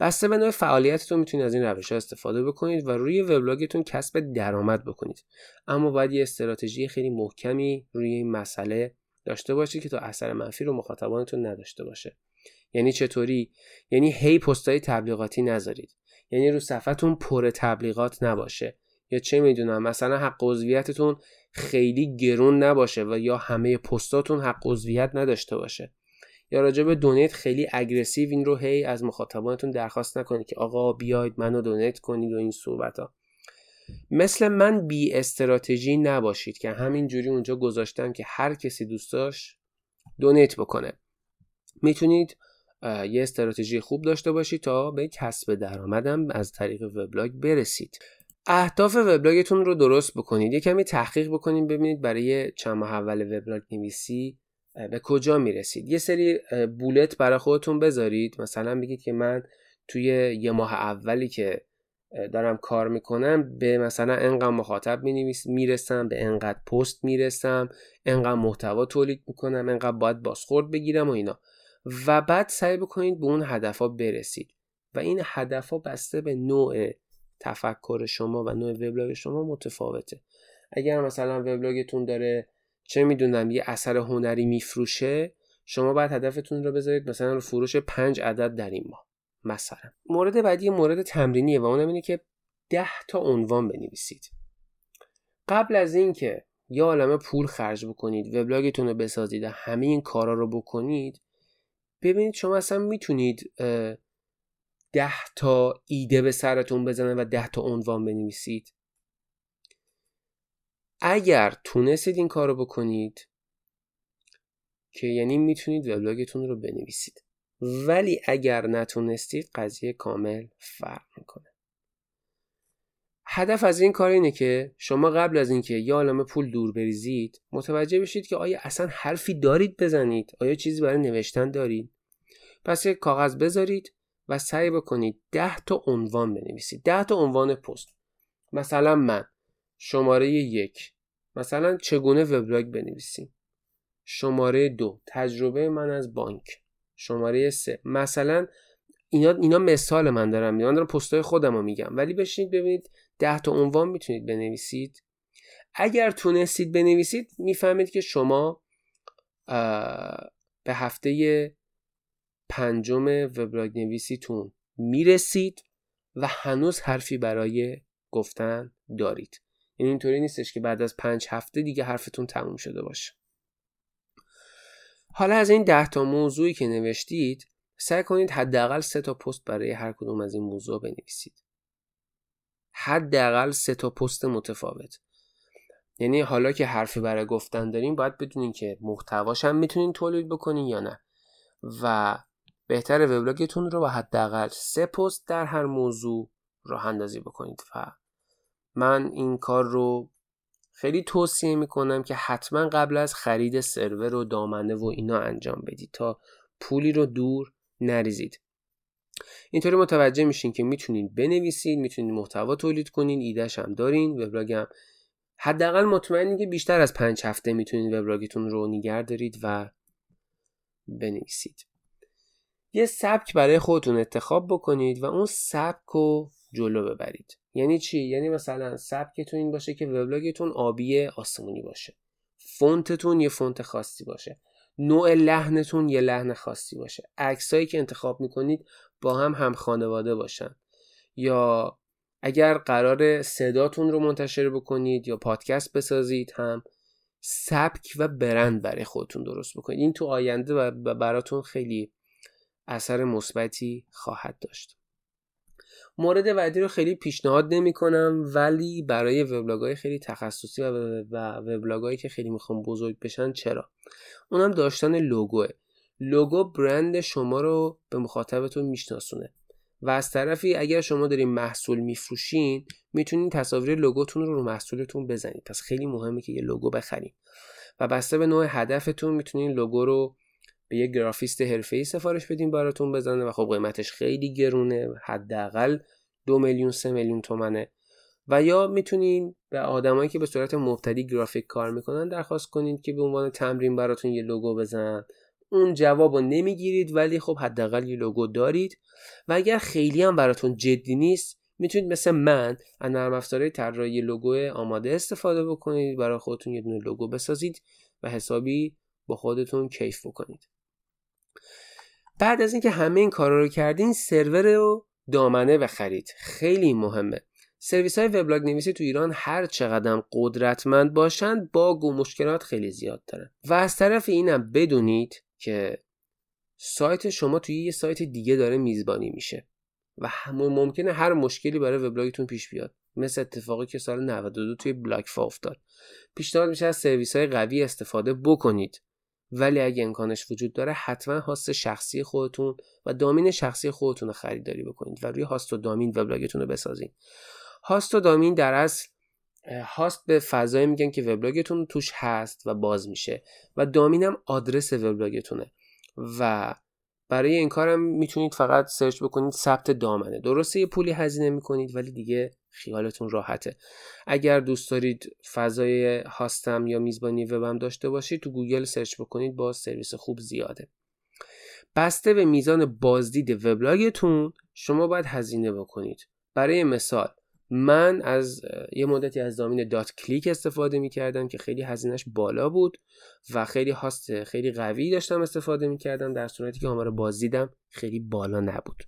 بسته به نوع فعالیتتون می‌تونید از این روش استفاده بکنید و روی وبلاگتون کسب درآمد بکنید. اما باید یه استراتژی خیلی محکمی روی این مسئله داشته باشید که تا اثر منفی رو مخاطبانتون نداشته باشه. یعنی چطوری؟ یعنی هی پستای تبلیغاتی نذارید. یعنی رو صفحتون پر تبلیغات نباشه. یا چه می‌دونم مثلا حق عضویتتون خیلی گرون نباشه و یا همه پستاتون حق عضویت نداشته باشه. یا راجع به دونیت خیلی اگریسیو این رو هی از مخاطبانتون درخواست نکنید که آقا بیاید منو دونیت کنید و این صحبت ها مثل من بی استراتژی نباشید که همینجوری اونجا گذاشتم که هر کسی دوست داشت دونیت بکنه. می‌تونید یه استراتژی خوب داشته باشید تا به کسب درآمدم از طریق وبلاگ برسید. اهداف وبلاگتون رو درست بکنید. یه کمی تحقیق بکنید ببینید برای چند ماه اول وبلاگ نویسی به کجا می‌رسید. یه سری بولت برای خودتون بذارید. مثلا بگید که من توی یه ماه اولی که دارم کار می‌کنم به مثلا انقدر مخاطب می‌رسم به انقدر پست می‌رسم انقدر محتوا تولید می‌کنم انقدر باید بازخورد بگیرم و اینا. و بعد سعی بکنید به اون هدفها برسید. و این هدفها بسته به نوع تفکر شما و نوع وبلاگ شما متفاوته. اگر مثلا وبلاگتون داره چه می‌دونم یه اثر هنری میفروشه شما باید هدفتون رو بذارید مثلا رو فروش پنج عدد در این ماه مثلا. مورد بعدی مورد تمرینیه و اونم اینه که ده تا عنوان بنویسید. قبل از اینکه یه عالمه پول خرج بکنید وبلاگتون رو بسازید و همه این کارا رو بکنید ببینید شما اصلا می‌تونید ده تا ایده به سرتون بزنه و ده تا عنوان بنویسید. اگر تونستید این کار رو بکنید که یعنی می‌تونید وبلاگتون رو بنویسید. ولی اگر نتونستید قضیه کامل فرق می‌کنه. هدف از این کار اینه که شما قبل از اینکه یه عالمه پول دور بریزید متوجه بشید که آیا اصلا حرفی دارید بزنید؟ آیا چیزی برای نوشتن دارید؟ پس یک کاغذ بذارید و سعی بکنید ده تا عنوان بنویسید. ده تا عنوان پست. مثلا من. شماره یک. مثلا چگونه وبلاگ بنویسیم؟ شماره دو. تجربه من از بانک. شماره سه. مثلا اینا اینا مثال من دارم من دارم پستای خودم رو میگم. ولی بشینید ببینید ده تا عنوان می‌تونید بنویسید. اگر تونستید بنویسید می‌فهمید که شما به هفته پنجم وبلاگ نویسیتون می‌رسید و هنوز حرفی برای گفتن دارید. یعنی اینطوری نیستش که بعد از پنج هفته دیگه حرفتون تموم شده باشه. حالا از این ده تا موضوعی که نوشتید سعی کنید حداقل سه تا پست برای هر کدوم از این موضوع بنویسید. حداقل سه تا پست متفاوت. یعنی حالا که حرفی برای گفتن داریم باید بدونین که محتواش هم می‌تونین تولید بکنین یا نه. و بهتر وبلاگتون رو با حداقل سه پست در هر موضوع راه اندازی بکنید و من این کار رو خیلی توصیه می‌کنم که حتما قبل از خرید سرور و دامنه و اینا انجام بدید تا پولی رو دور نریزید. اینطوری متوجه میشین که می‌تونین بنویسید می‌تونین محتوا تولید کنین ایدهش هم دارین وبلاگم حداقل مطمئنی که بیشتر از پنج هفته می‌تونید وبلاگتون رو نگه دارید و بنویسید. یه سبک برای خودتون انتخاب بکنید و اون سبک رو جلو ببرید. یعنی چی؟ یعنی مثلا سبکتون این باشه که وبلاگتون آبی آسمونی باشه. فونتتون یه فونت خاصی باشه. نوع لحنتون یه لحن خاصی باشه. عکسایی که انتخاب می‌کنید با هم هم خانواده باشن. یا اگر قرار صداتون رو منتشر بکنید یا پادکست بسازید هم سبک و برند برای خودتون درست بکنید. این تو آینده و براتون خیلی اثر مثبتی خواهد داشت. مورد بعدی رو خیلی پیشنهاد نمی کنم ولی برای وبلاگ خیلی تخصصی و, و وبلاگ که خیلی می‌خوام بزرگ بشن چرا؟ اونم داشتن لوگوه. لوگو برند شما رو به مخاطبتون میشناسونه و از طرفی اگر شما دارین محصول میفروشین می‌تونین تصاویر لوگوتون رو رو محصولتون بزنید. پس خیلی مهمه که یه لوگو بخرین. و بسته به نوع هدفتون می‌تونین لوگو رو به یه گرافیست حرفه‌ای سفارش بدین براتون بزنه و خب قیمتش خیلی گرونه حداقل دو میلیون سه میلیون تومنه. و یا می‌تونین به آدمایی که به صورت مبتدی گرافیک کار می‌کنن درخواست کنید که به عنوان تمرین براتون یه لوگو بزنن. اون جواب رو نمی‌گیرید ولی خب حداقل یه لوگو دارید. و اگر خیلی هم براتون جدی نیست می‌تونید مثل من از نرم افزارهای طراحی لوگو آماده استفاده بکنید برای خودتون یه دونه لوگو بسازید و حسابی با خودتون کیف بکنید. بعد از اینکه همه این کارا رو کردین سرور رو دامنه بخرید خیلی مهمه. سرویس های وبلاگ نویسی تو ایران هر چقدر قدرتمند باشند باگ و مشکلات خیلی زیاد دارن. و از طرف اینم بدونید که سایت شما توی یه سایت دیگه داره میزبانی میشه. و ممکنه هر مشکلی برای وبلاگتون پیش بیاد. مثل اتفاقی که سال 92 توی بلاک افتاد. پیشنهاد میشه از سرویس های قوی استفاده بکنید. ولی اگه امکانش وجود داره حتما هاست شخصی خودتون و دامین شخصی خودتون رو خریداری بکنید و روی هاست و دامین وبلاگتون رو بسازید. هاست و دامین در اصل هاست به فضایی میگن که وبلاگتون توش هست و باز میشه و domain هم آدرس وبلاگتونه و برای این کارم می‌تونید فقط سرچ بکنید ثبت دامنه. درسته یه پولی هزینه می‌کنید ولی دیگه خیالتون راحته. اگر دوست دارید فضای host م یا میزبانی وبم داشته باشید تو گوگل سرچ بکنید با سرویس خوب زیاده. بسته به میزان بازدید وبلاگتون شما باید هزینه بکنید. برای مثال من از یه مدتی از domain dot click استفاده می کردم که خیلی هزینهش بالا بود و خیلی host خیلی قوی داشتم استفاده می کردم در صورتی که آمار بازدیدم خیلی بالا نبود.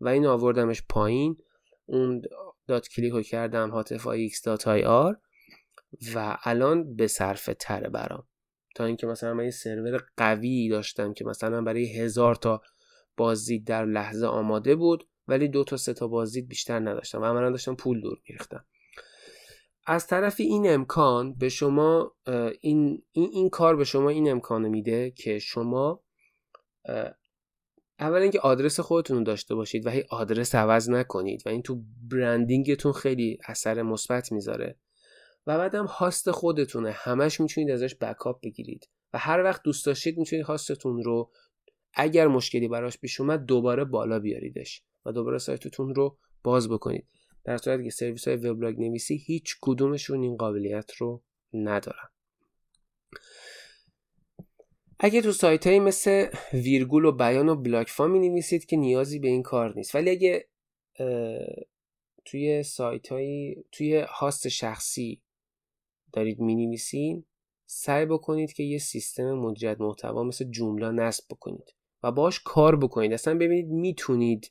و این آوردمش پایین. اون dot click رو کردم هاتف ایکس dot ir و الان به صرف تره برام. تا اینکه مثلا من یه سرور قوی داشتم که مثلا برای هزار تا بازدید در لحظه آماده بود ولی دو تا سه تا بازدید بیشتر نداشتم و عملا داشتم پول دور میریختم. از طرفی این امکان به شما این, این, این کار به شما این امکان میده که شما اولا اینکه آدرس خودتون رو داشته باشید و هی آدرس عوض نکنید و این تو برندینگتون خیلی اثر مثبت می‌ذاره و بعدم هاست خودتونه همش می‌تونید ازش بکاپ بگیرید و هر وقت دوست داشتید می‌تونید هاستتون رو اگر مشکلی براش پیش اومد دوباره بالا بیاریدش و دوباره سایتتون رو باز بکنید. در صورتی که سرویس های وبلاگ نویسی هیچ کدومشون این قابلیت رو ندارن. اگه تو سایت های مثل ویرگول و بیان و بلاکفا می نویسید که نیازی به این کار نیست. ولی اگه توی سایت های توی هاست شخصی دارید می نویسین سعی بکنید که یه سیستم مدیریت محتوا مثل جمله نصب بکنید. و باش کار بکنید. اصلا ببینید می‌تونید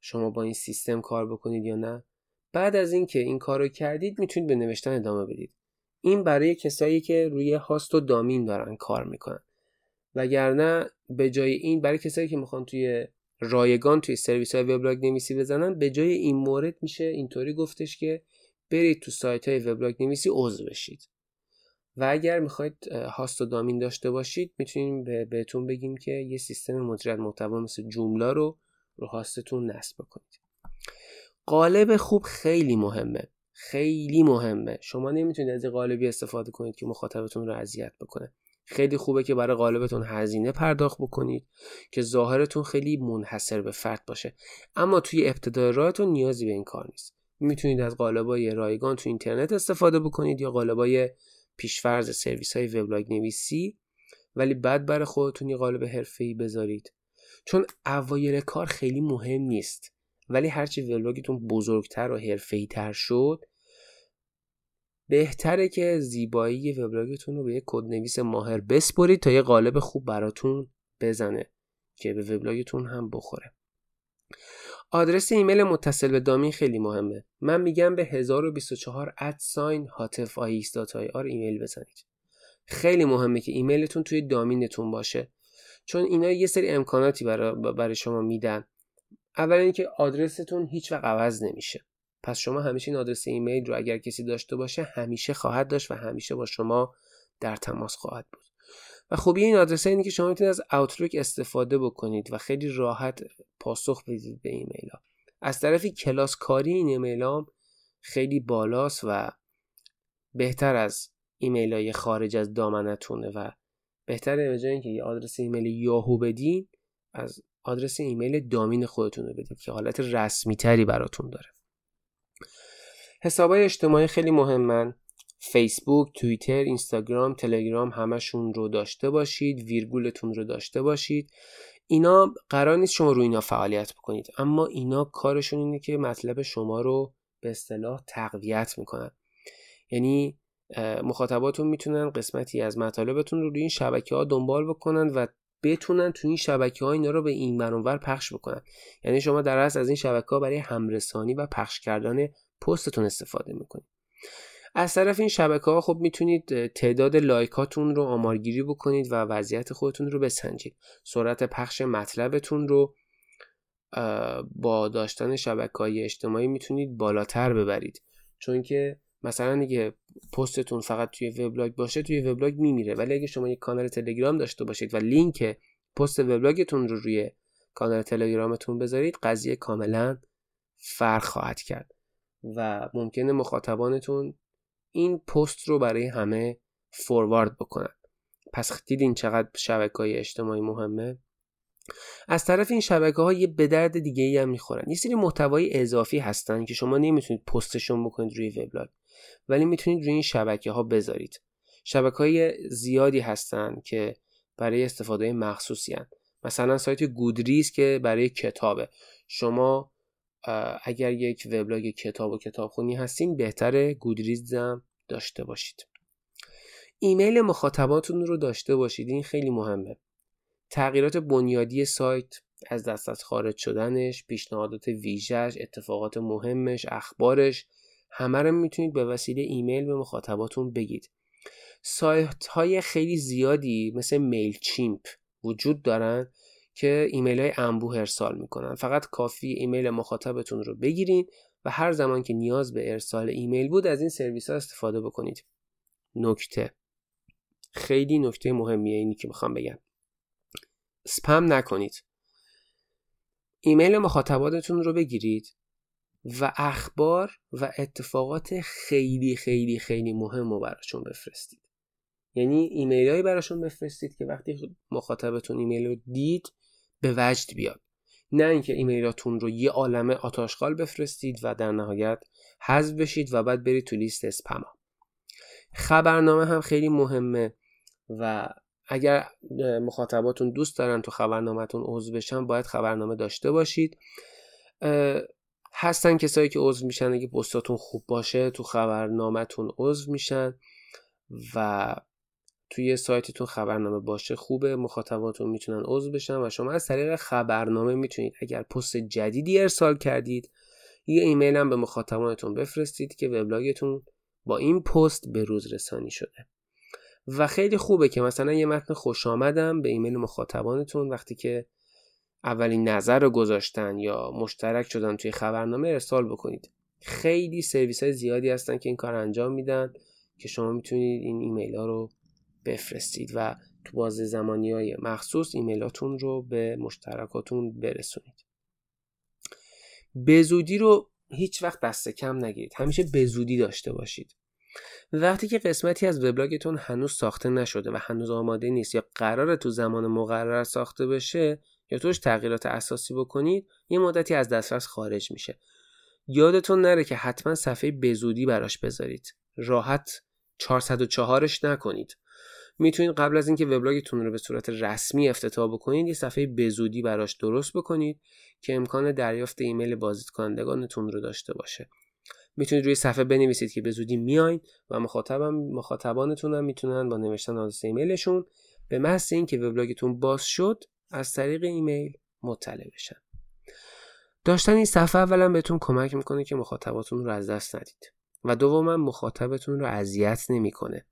شما با این سیستم کار بکنید یا نه. بعد از اینکه این کار رو کردید می‌تونید به نوشتن ادامه بدید. این برای کسایی که روی هاست و دامین دارن کار می‌کنن. وگرنه به جای این برای کسایی که می‌خوان توی رایگان توی سرویس های وبلاگ نویسی بزنن به جای این مورد میشه اینطوری گفتش که برید تو سایت های وبلاگ نویسی عضو بشید. و اگر می‌خواید هاست و دامین داشته باشید می‌تونیم بهتون بگیم که یه سیستم مدیریت محتوا مثل جوملا رو رو هاستتون نصب کنید قالب خوب خیلی مهمه. خیلی مهمه. شما نمی‌تونید از قالبی استفاده کنید که مخاطبتون رو اذیت بکنه. خیلی خوبه که برای قالبتون هزینه پرداخت بکنید که ظاهرتون خیلی منحصر به فرد باشه. اما توی ابتدای راهتون نیازی به این کار نیست. می‌تونید از قالبای رایگان تو اینترنت استفاده بکنید یا قالبای پیشفرز سرویس های وبلاگ نویسی ولی بعد برای خودتون یه قالب حرفه‌ای بذارید. چون اوایل کار خیلی مهم نیست ولی هرچی وبلاگتون بزرگتر و حرفه‌ای تر شد بهتره که زیبایی وبلاگتون رو به یک کدنویس ماهر بسپرید تا یه قالب خوب براتون بزنه که به وبلاگتون هم بخوره. آدرس ایمیل متصل به domain خیلی مهمه. من میگم به 1024 at sign هاتف آر ایمیل بزنید. خیلی مهمه که ایمیلتون توی domain تون باشه. چون اینا یه سری امکاناتی برای, برای شما میدن. اولا اینکه آدرستون هیچ وقت عوض نمیشه. پس شما همیشه این آدرس ایمیل رو اگر کسی داشته باشه همیشه خواهد داشت و همیشه با شما در تماس خواهد بود. و خوبی این آدرس اینه که شما می‌تونید از Outlook استفاده بکنید و خیلی راحت پاسخ بدید به ایمیل ها از طرفی کلاس کاری این ایمیل ها خیلی بالاست و بهتر از ایمیل های خارج از دامنتونه و بهتره به جای اینکه یه آدرس ایمیل یاهو بدین از آدرس ایمیل domain خودتون رو بدید که حالت رسمی تری براتون داره. حسابای اجتماعی خیلی مهمن. فیسبوک، توییتر، اینستاگرام، تلگرام همشون رو داشته باشید ویرگولتون رو داشته باشید. اینا قرار نیست شما رو اینا فعالیت بکنید اما اینا کارشون اینه که مطلب شما رو به اصطلاح تقویت می‌کنن. یعنی مخاطباتون می‌تونن قسمتی از مطالبتون رو روی این شبکه ها دنبال بکنن و بتونن تو این شبکه ها اینا رو به این منور پخش بکنن. یعنی شما در از این شبکه ها برای همرسانی و پخش کردن پستتون استفاده می‌کنید. از طرف این شبکه ها خب می‌تونید تعداد لایکاتون رو آمارگیری بکنید و وضعیت خودتون رو بسنجید. سرعت پخش مطلبتون رو با داشتن شبکه های اجتماعی می‌تونید بالاتر ببرید. چون که مثلا اگه پستتون فقط توی وبلاگ باشه توی وبلاگ میمیره. ولی اگه شما یک کانال تلگرام داشته باشید و لینک پست وبلاگتون رو روی کانال تلگرامتون بذارید قضیه کاملا فرق خواهد کرد. و ممکنه مخاطبانتون این پست رو برای همه فوروارد بکنن. پس دیدین چقدر شبکه های اجتماعی مهمه؟ از طرف این شبکه ها یه به درد دیگه ای هم می‌خورن. یه سری محتوای اضافی هستن که شما نمی‌تونید پستشون بکنید روی وبلاگ ولی می‌تونید روی این شبکه ها بذارید. شبکه های زیادی هستن که برای استفاده مخصوصی هن. مثلا سایت گودریز که برای کتابه. شما اگر یک وبلاگ کتاب و کتابخونی هستین بهتره گودریز هم داشته باشید. ایمیل مخاطباتون رو داشته باشید این خیلی مهمه. تغییرات بنیادی سایت از دست از خارج شدنش پیشنهادات ویژهش اتفاقات مهمش اخبارش همه رو می‌تونید به وسیله ایمیل به مخاطباتون بگید. سایت های خیلی زیادی مثل Mailchimp وجود دارن. که ایمیل های انبوه ارسال می‌کنن. فقط کافی ایمیل مخاطبتون رو بگیرین و هر زمان که نیاز به ارسال ایمیل بود از این سرویس ها استفاده بکنید. نکته. خیلی نکته مهمیه اینی که می‌خوام بگم. سپم نکنید. ایمیل مخاطباتون رو بگیرید و اخبار و اتفاقات خیلی خیلی خیلی مهم رو براشون بفرستید. یعنی ایمیل هایی براشون بفرستید که وقتی مخاطبتون ایمیل رو دید به وجد بیاد. نه اینکه ایمیلاتون رو یه عالمه آت آشغال بفرستید و در نهایت حذف بشید و بعد برید تو لیست اسپما خبرنامه هم خیلی مهمه و اگر مخاطباتون دوست دارن تو خبرنامهتون عضو بشن باید خبرنامه داشته باشید. هستن کسایی که عضو میشن اگه پستاتون خوب باشه تو خبرنامهتون عضو میشن و توی سایتتون خبرنامه باشه خوبه. مخاطباتون می‌تونن عضو بشن و شما از طریق خبرنامه می‌تونید. اگر پست جدیدی ارسال کردید یه ایمیل هم به مخاطبانتون بفرستید که وبلاگتون با این پست به روز رسانی شده. و خیلی خوبه که مثلا یه متن خوش آمد هم به ایمیل مخاطبانتون. وقتی که اولین نظر رو گذاشتن یا مشترک شدن توی خبرنامه ارسال بکنید. خیلی سرویس های زیادی هستن که این کار انجام میدن که شما می‌تونید این ایمیل ها رو بفرستید و تو بازه زمانی های مخصوص ایمیلاتون رو به مشترکاتون برسونید. بزودی رو هیچ وقت دست کم نگیرید. همیشه بزودی داشته باشید. وقتی که قسمتی از وبلاگتون هنوز ساخته نشده و هنوز آماده نیست یا قرار تو زمان مقرر ساخته بشه یا توش تغییرات اساسی بکنید یه مدتی از دسترس خارج میشه. یادتون نره که حتما صفحه بزودی براش بذارید. راحت 404ش نکنید. می‌تونید قبل از اینکه وبلاگتون رو به صورت رسمی افتتاح بکنید یه صفحه بزودی براش درست بکنید که امکان دریافت ایمیل بازدیدکنندگانتون رو داشته باشه. می‌تونید روی صفحه بنویسید که به زودی میاین و مخاطبم مخاطبانتون هم می‌تونن با نوشتن آدرس ایمیلشون به محض اینکه وبلاگتون باز شد از طریق ایمیل مطلع بشن. داشتن این صفحه اولا بهتون کمک می‌کنه که مخاطباتون رو از دست ندید و دوما مخاطبتون رو اذیت نمی‌کنه.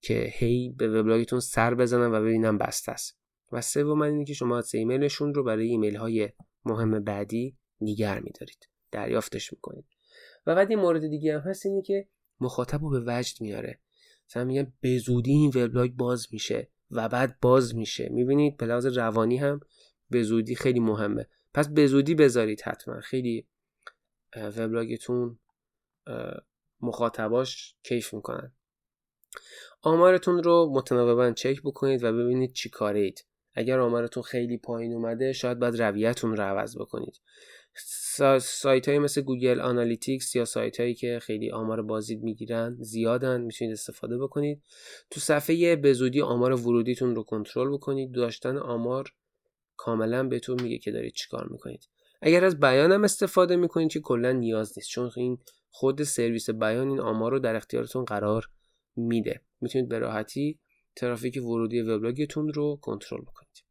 که هی به وبلاگتون سر بزنن و ببینن بسته است. و سوم اینه که شما از ایمیلشون رو برای ایمیل های مهم بعدی نگر میدارید. دریافتش می‌کنید. و بعد یه مورد دیگه هم هست اینه که مخاطب رو به وجد میاره. مثلا میگن به زودی این وبلاگ باز میشه و بعد باز میشه. می‌بینید به لحاظ روانی هم به زودی خیلی مهمه. پس به زودی بذارید حتما. خیلی وبلاگتون مخاطباش کیف می‌کنن. آمارتون رو متناوبا چک بکنید و ببینید چی کاره اید اگر آمارتون خیلی پایین اومده شاید باید رویه‌تون رو عوض بکنید. سایت های مثل Google Analytics یا سایت هایی که خیلی آمار بازدید می‌گیرن زیادن می‌تونید استفاده بکنید. تو صفحه به زودی آمار ورودیتون رو کنترل بکنید. داشتن آمار کاملا بهتون میگه که دارید چیکار می‌کنید. اگر از بیانم استفاده می‌کنید که کلا نیاز نیست چون این خود سرویس بیان این آمار رو در اختیارتون قرار میده. می‌تونید به راحتی ترافیک ورودی وبلاگتون رو کنترل بکنید.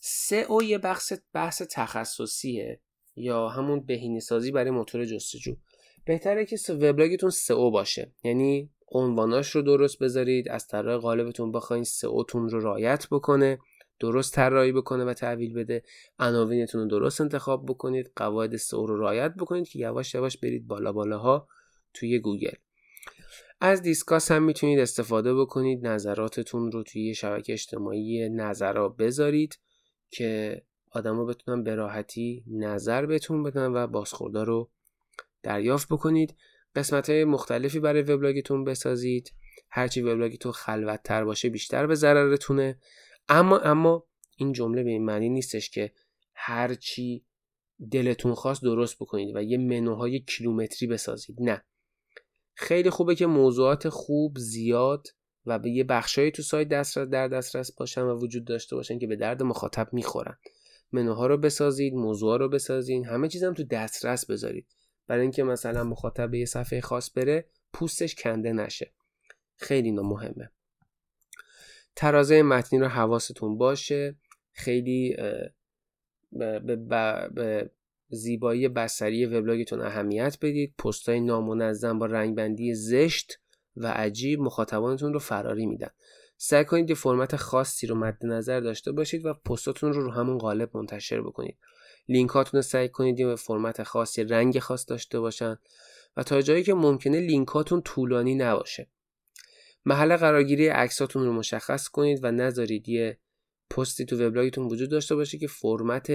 سه او یه بحث بحث تخصصیه یا همون بهینه سازی برای موتور جستجو. بهتره که وبلاگتون سئو باشه. یعنی عنواناش رو درست بذارید از طراح قالبتون بخواین سئوتون رو رایت بکنه درست طراحی بکنه و تحویل بده. عناوینتون رو درست انتخاب بکنید قواعد سئو رو رعایت بکنید که یواش یواش برید بالا بالاها توی گوگل. از Disqus هم می‌تونید استفاده بکنید نظراتتون رو توی شبکه اجتماعی نظرها بذارید که آدما بتونن به راحتی نظر بهتون بدن و بازخوردا رو دریافت بکنید. قسمت های مختلفی برای وبلاگتون بسازید. هرچی وبلاگتون خلوتتر باشه بیشتر به ضررتونه. اما اما این جمله به این معنی نیستش که هرچی دلتون خواست درست بکنید و یه منوهای کیلومتری بسازید. نه. خیلی خوبه که موضوعات خوب زیاد و به یه بخشایی تو سایت دسترس در دسترس باشن و وجود داشته باشن که به درد مخاطب می‌خورن. منوها رو بسازید موضوع رو بسازید همه چیزم تو دسترس بذارید. برای اینکه مثلا مخاطب به یه صفحه خاص بره پوستش کنده نشه. خیلی مهمه. ترازه متنی رو حواستون باشه. خیلی به, به زیبایی بسری وبلاگتون اهمیت بدید. پستای نامنظم با رنگبندی زشت و عجیب مخاطبانتون رو فراری میدن. سعی کنید یه فرمت خاصی رو مد نظر داشته باشید و پستاتون رو رو همون قالب منتشر بکنید. لینکاتون رو سعی کنید یه فرمت خاصی رنگ خاص داشته باشن و تا جایی که ممکنه لینکاتون طولانی نباشه. محل قرارگیری عکساتون رو مشخص کنید و نذارید یه پستی تو وبلاگتون وجود داشته باشه که فرمت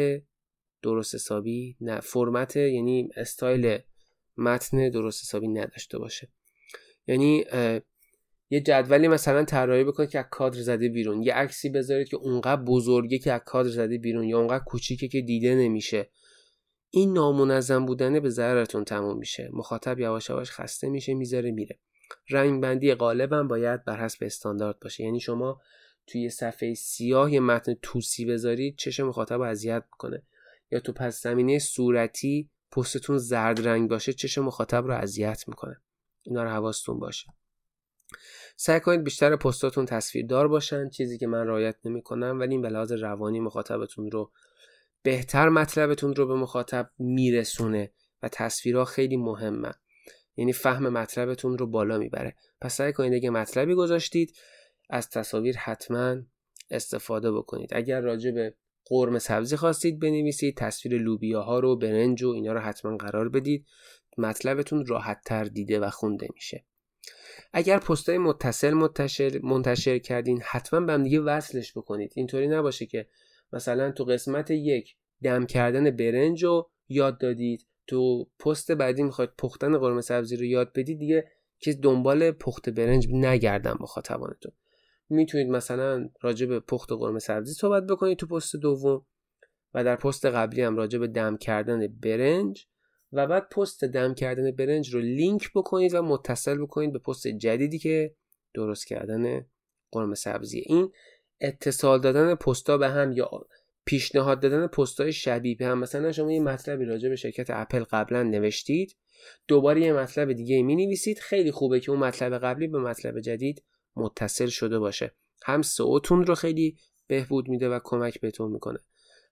درست حسابی نه. فرمت یعنی استایل متن درست حسابی نداشته باشه. یعنی یه جدولی مثلا طراحی بکنید که از کادر زده بیرون. یه عکسی بذارید که اونقدر بزرگه که از کادر زده بیرون یا اونقدر کوچیکه که دیده نمیشه. این نامنظم بودنه به ضررتون تموم میشه. مخاطب یواش یواش خسته میشه می‌ذاره میره. رنگ بندی غالبا باید بر حسب استاندارد باشه. یعنی شما توی صفحه سیاه یه متن توسی بذارید چشم مخاطب اذیت می‌کنه. یا تو پس زمینه صورتی پستتون زرد رنگ باشه چشم مخاطب رو اذیت می‌کنه. اینا رو حواستون باشه. سعی کنید بیشتر پستاتون تصویردار باشن چیزی که من رعایت نمی‌کنم ولی این به لحاظ روانی مخاطبتون رو بهتر مطلبتون رو به مخاطب میرسونه و تصویرها خیلی مهمه یعنی فهم مطلبتون رو بالا می‌بره. پس سعی کنید اگه مطلبی گذاشتید از تصاویر حتما استفاده بکنید. اگر راجع به قرمه سبزی خواستید بنویسید تصویر لوبیاها رو برنج و اینا رو حتما قرار بدید. مطلبتون راحت تر دیده و خونده میشه. اگر پستای متصل منتشر, منتشر کردین حتما به هم دیگه وصلش بکنید. اینطوری نباشه که مثلا تو قسمت یک دم کردن برنج رو یاد دادید تو پست بعدی می‌خواید پختن قرمه سبزی رو یاد بدید دیگه که دنبال پخت برنج نگردن مخاطبانتون می‌تونید مثلا راجع به پخت قرمه سبزی صحبت بکنید تو پست دوم و در پست قبلی هم راجع به دم کردن برنج و بعد پست دم کردن برنج رو لینک بکنید و متصل بکنید به پست جدیدی که درست کردن قرمه سبزی. این اتصال دادن پستا به هم یا پیشنهاد دادن پستای شبیه به هم. مثلا شما یه مطلبی راجع به شرکت اپل قبلا نوشتید دوباره یه مطلب دیگه می نویسید خیلی خوبه که اون مطلب قبلی به مطلب جدید متصل شده باشه. هم سئوتون رو خیلی بهبود میده و کمک بهتون می‌کنه.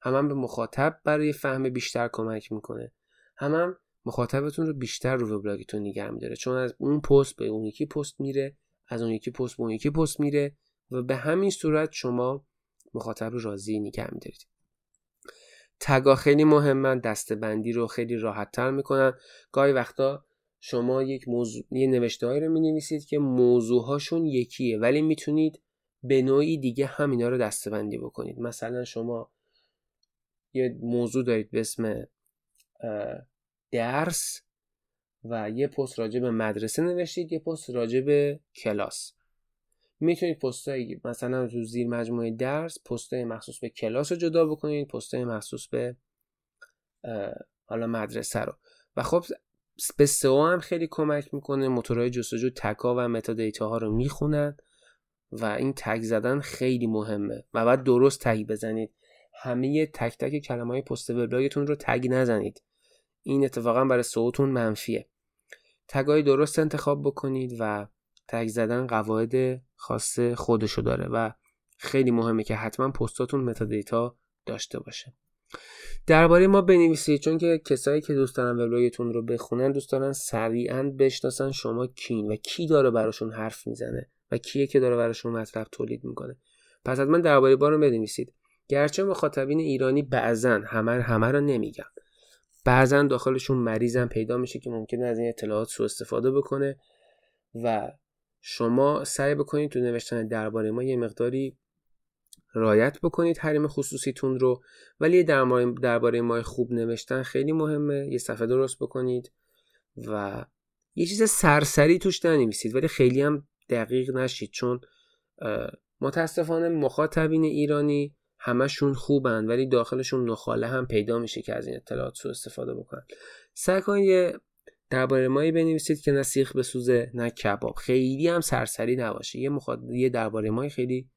هم, هم به مخاطب برای فهم بیشتر کمک می‌کنه. هم, هم مخاطبتون رو بیشتر رو وبلاگتون نگه میداره. چون از اون پست به اون یکی پست میره از اون یکی پست به اون یکی پست میره و به همین صورت شما مخاطب رو راضی نگه میدارید. تگا خیلی مهمن دستبندی رو خیلی راحت تر می‌کنن. گاهی وقتا شما یک موضوع یه نوشته رو می نویسید که موضوعهاشون یکیه ولی می‌تونید به نوعی دیگه همینا رو دستبندی بکنید. مثلا شما یه موضوع دارید به اسم درس و یه پست راجع به مدرسه نوشتید یه پست راجع به کلاس. می‌تونید پستای مثلا تو زیر مجموعه درس پستای مخصوص به کلاس رو جدا بکنید پستای مخصوص به حالا مدرسه رو. و خب به سئو هم خیلی کمک می‌کنه. موتورهای جستجو تکا و متا دیتا ها رو می‌خونن و این تگ زدن خیلی مهمه و بعد درست تگ بزنید. همه تک تک کلمه های پست وبلاگتون رو تگ نزنید. این اتفاقا برای سئوتون منفیه. تگای درست انتخاب بکنید و تگ زدن قواعد خاص خودشو داره و خیلی مهمه که حتما پستاتون متا دیتا داشته باشه. درباره ما بنویسید چون که کسایی که دوست دارن وبلاگتون رو بخونن دوست دارن سریعا بشناسن شما کین و کی داره براشون حرف می‌زنه و کیه که داره براشون مطلب تولید می‌کنه. پس حتما درباره با رو بنویسید. گرچه مخاطبین ایرانی بعضا همه همه رو نمیگم بعضا داخلشون مریضم پیدا میشه که ممکنه از این اطلاعات سوء استفاده بکنه و شما سعی بکنید تو نوشتن درباره ما یه مقداری رایت بکنید حریم خصوصیتون رو. ولی درباره ما خوب نوشتن خیلی مهمه. یه صفحه درست بکنید و یه چیز سرسری توش ننویسید. ولی خیلی هم دقیق نشید چون متاسفانه مخاطبین ایرانی همشون خوبن ولی داخلشون نخاله هم پیدا میشه که از این اطلاعات سو استفاده بکنن. سعی کنید یه درباره مایی بنویسید که نه سیخ بسوزه نه کباب. خیلی هم سرسری نباشه. یه مخاطب یه درباره مای خیلی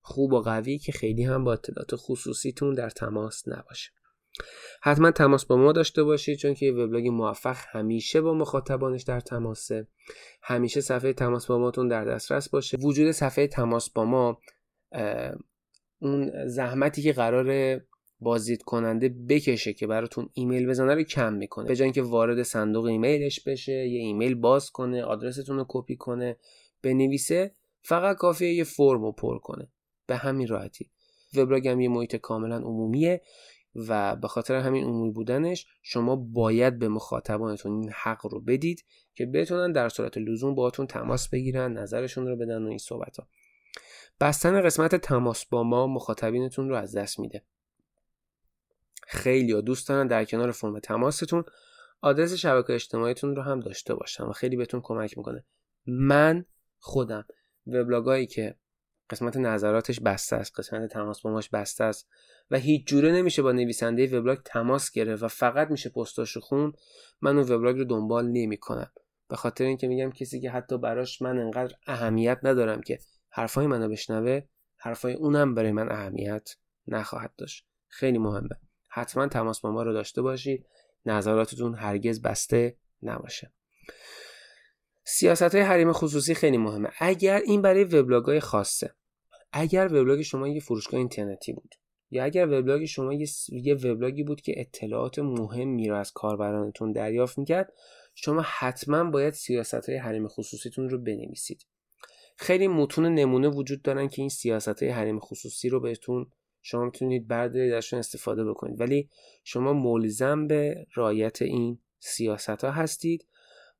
خوب و قوی که خیلی هم با اطلاعات خصوصیتون در تماس نباشه. حتما تماس با ما داشته باشید چون که وبلاگ موفق همیشه با مخاطبانش در تماسه. همیشه صفحه تماس با ماتون در دسترس باشه. وجود صفحه تماس با ما اون زحمتی که قرار بازدید کننده بکشه که براتون ایمیل بزنه رو کم می‌کنه. به جای اینکه وارد صندوق ایمیلش بشه یه ایمیل باز کنه آدرستون رو کپی کنه بنویسه فقط کافیه یه فرم رو پر کنه. به همین راحتی. وبلاگ هم یه محیط کاملا عمومیه و به خاطر همین عمومی بودنش شما باید به مخاطبانتون این حق رو بدید که بتونن در صورت لزوم باهاتون تماس بگیرن نظرشون رو بدن و این صحبت ها بستن قسمت تماس با ما مخاطبینتون رو از دست میده. خیلی دوست دارن در کنار فرم تماستون آدرس شبکه اجتماعیتون رو هم داشته باشن و خیلی بهتون کمک می‌کنه. من خودم. وبلاگایی که قسمت نظراتش بسته است قسمت تماس با ماش بسته است و هیچ جوره نمیشه با نویسنده وبلاگ تماس گرفت و فقط میشه پستاش رو خون من اون وبلاگ رو دنبال نمی‌کنم. به خاطر اینکه میگم کسی که حتی براش من انقدر اهمیت ندارم که حرفای منو بشنوه حرفای اونم برای من اهمیت نخواهد داشت. خیلی مهمه. حتما تماس با ما رو داشته باشید نظراتتون هرگز بسته نباشه. سیاست های حریم خصوصی خیلی مهمه. اگر این برای وبلاگ های خاصه اگر وبلاگ شما یه فروشگاه اینترنتی بود یا اگر وبلاگ شما یه, وبلاگی بود که اطلاعات مهمی رو از کاربرانتون دریافت می‌کرد شما حتما باید سیاست های حریم خصوصیتون رو بنویسید. خیلی متون نمونه وجود دارن که این سیاست های حریم خصوصی رو بهتون شما می‌تونید بردارید ازشون استفاده بکنید. ولی شما ملزم به رایت این سیاست ها هستید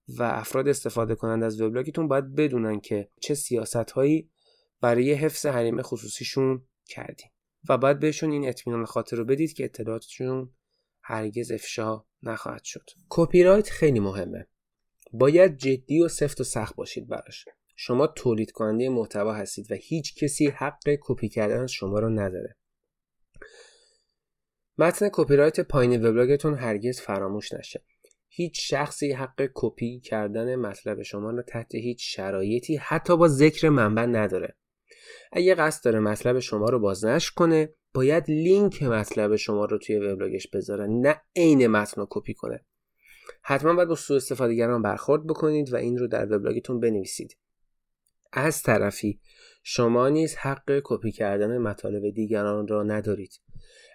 و افراد استفاده کنند از وبلاگتون باید بدونن که چه سیاست هایی برای حفظ حریم خصوصیشون کردین و باید بهشون این اطمینان خاطر رو بدید که اطلاعاتشون هرگز افشا نخواهد شد. کپی رایت خیلی مهمه. باید جدی و سفت و سخت باشید براش. شما تولید کننده محتوا هستید و هیچ کسی حق کپی کردن از شما رو نداره. متن کپی رایت پایین وبلاگتون هرگز فراموش نشه. هیچ شخصی حق کپی کردن مطلب شما رو تحت هیچ شرایطی حتی با ذکر منبع نداره. اگه قصد داره مطلب شما رو بازنشر کنه باید لینک مطلب شما رو توی وبلاگش بذاره نه عین متن رو کپی کنه. حتما باید با سوء استفادهگران برخورد بکنید و این رو در وبلاگتون بنویسید. از طرفی شما نیز حق کپی کردن مطالب دیگران را ندارید.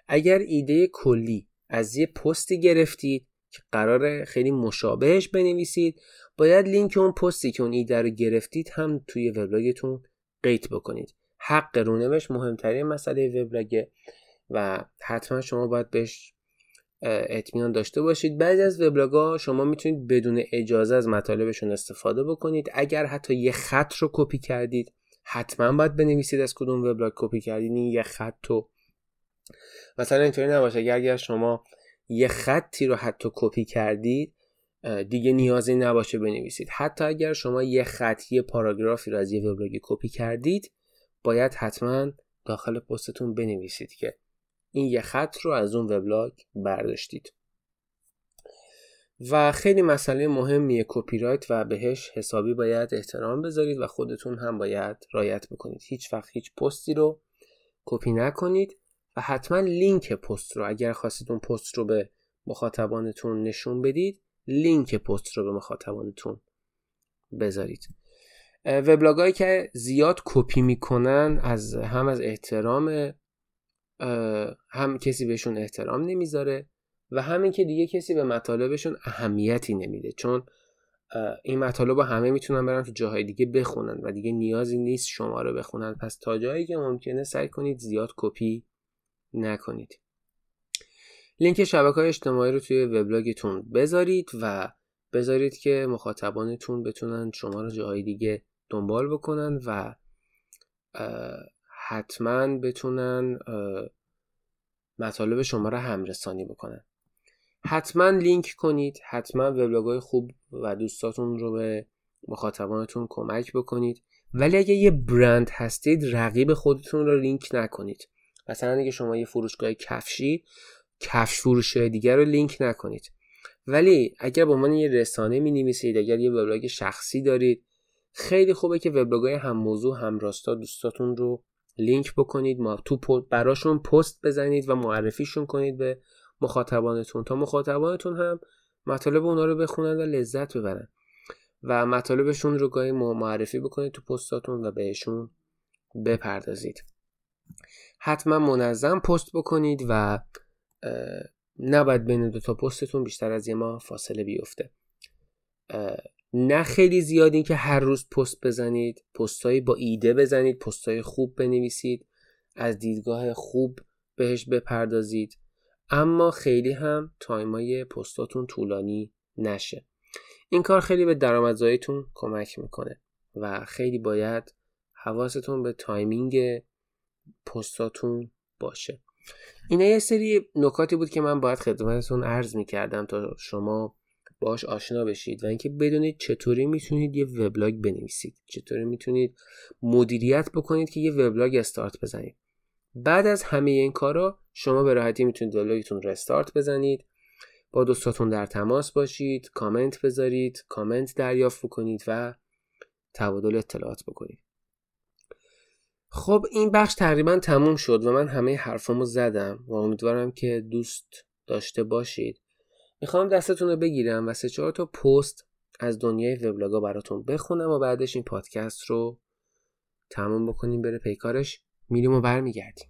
اگر ایده کلی از یه پستی گرفتید که قرار خیلی مشابهش بنویسید باید لینک اون پستی که اون ایده رو گرفتید هم توی وبلاگتون قید بکنید. حق رونوشت مهمترین مسئله وبلاگه و حتما شما باید بهش اطمینان داشته باشید. بعضی از وبلاگ‌ها شما می‌تونید بدون اجازه از مطالبشون استفاده بکنید. اگر حتی یه خط رو کپی کردید حتما باید بنویسید از کدوم وبلاگ کپی کردید. این یه خط رو مثلا اینطوری نباشه. اگر شما یه خطی رو حتی کپی کردید دیگه نیازی نباشه بنویسید. حتی اگر شما یه خط یه پاراگرافی رو از یه وبلاگی کپی کردید باید حتما داخل پستتون بنویسید که این یه خط رو از اون وبلاگ برداشتید. و خیلی مسئله مهمیه کپی رایت و بهش حسابی باید احترام بذارید و خودتون هم باید رعایت بکنید. هیچ وقت هیچ پستی رو کپی نکنید و حتما لینک پست رو اگر خواستید اون پست رو به مخاطبانتون نشون بدید لینک پست رو به مخاطبانتون بذارید. وبلاگایی که زیاد کپی می‌کنن از هم از احترام هم کسی بهشون احترام نمی‌ذاره و همین که دیگه کسی به مطالبشون اهمیتی نمیده. چون این مطالب همه می‌تونن برن تو جاهای دیگه بخونن و دیگه نیازی نیست شما رو بخونن. پس تا جایی که ممکنه سعی کنید زیاد کپی نکنید. لینک شبکه های اجتماعی رو توی وبلاگتون بذارید و بذارید که مخاطبانتون بتونن شما رو جاهای دیگه دنبال بکنن و حتما بتونن مطالب شما رو همرسانی بکنن. حتما لینک کنید حتما وبلاگ خوب و دوستاتون رو به مخاطبانتون کمک بکنید. ولی اگه یه برند هستید رقیب خودتون رو لینک نکنید. مثلا اگه شما یه فروشگاه کفشی کفش فروش دیگر رو لینک نکنید. ولی اگر به عنوان یه رسانه می نویسید اگر یه وبلاگ شخصی دارید خیلی خوبه که وبلاگ‌های هم موضوع هم راستا دوستاتون رو لینک بکنید ما تو براشون پست بزنید و معرفیشون کنید به مخاطبانتون. تا مخاطبانتون هم مطالب اونا رو بخونن و لذت ببرن. و مطالبشون رو گاهی معرفی بکنید تو پستاتون و بهشون بپردازید. حتما منظم پست بکنید و نباید بین دو تا پستتون بیشتر از یه ماه فاصله بیفته. نه خیلی زیادی که هر روز پست بزنید پستهایی با ایده بزنید پستهای خوب بنویسید از دیدگاه خوب بهش بپردازید. اما خیلی هم تایمای پستاتون طولانی نشه. این کار خیلی به درآمدزاییتون کمک می‌کنه و خیلی باید حواستون به timing پستاتون باشه. اینا یه سری نکاتی بود که من باید خدمتتون عرض می‌کردم تا شما باش آشنا بشید و اینکه بدونید چطوری می‌تونید یه وبلاگ بنویسید چطوری می‌تونید مدیریت بکنید که یه وبلاگ استارت بزنید. بعد از همه این کارا شما به راحتی می‌تونید وبلاگتون رستارت بزنید با دوستاتون در تماس باشید کامنت بذارید کامنت دریافت بکنید و تبادل اطلاعات بکنید. خب این بخش تقریبا تموم شد و من همه حرفامو زدم و امیدوارم که دوست داشته باشید. می‌خوام دستتون رو بگیرم و سه چهار تا پست از دنیای وبلاگا براتون بخونم و بعدش این پادکست رو تموم بکنیم بره پیکارش. میریم و برمیگردیم.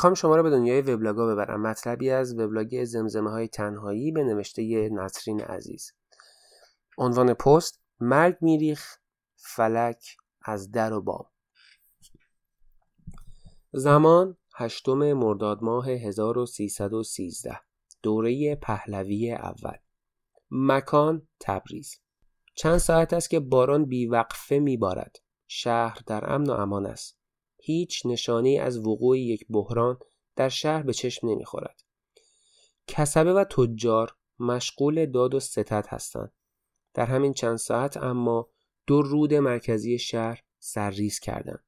می‌خوام شما رو به دنیای وبلاگا ببرم. مطلبی از وبلاگ زمزمه های تنهایی به نوشته نسرین عزیز. عنوان پست مرگ میریخ فلک از در و بام. زمان هشتم مرداد ماه 1313 دوره پهلوی اول. مکان تبریز. چند ساعت است که باران بیوقفه میبارد. شهر در امن و امان است. هیچ نشانه از وقوع یک بحران در شهر به چشم نمی‌خورد. کسبه و تجار مشغول داد و ستد هستند. در همین چند ساعت اما دو رود مرکزی شهر سرریز کردند.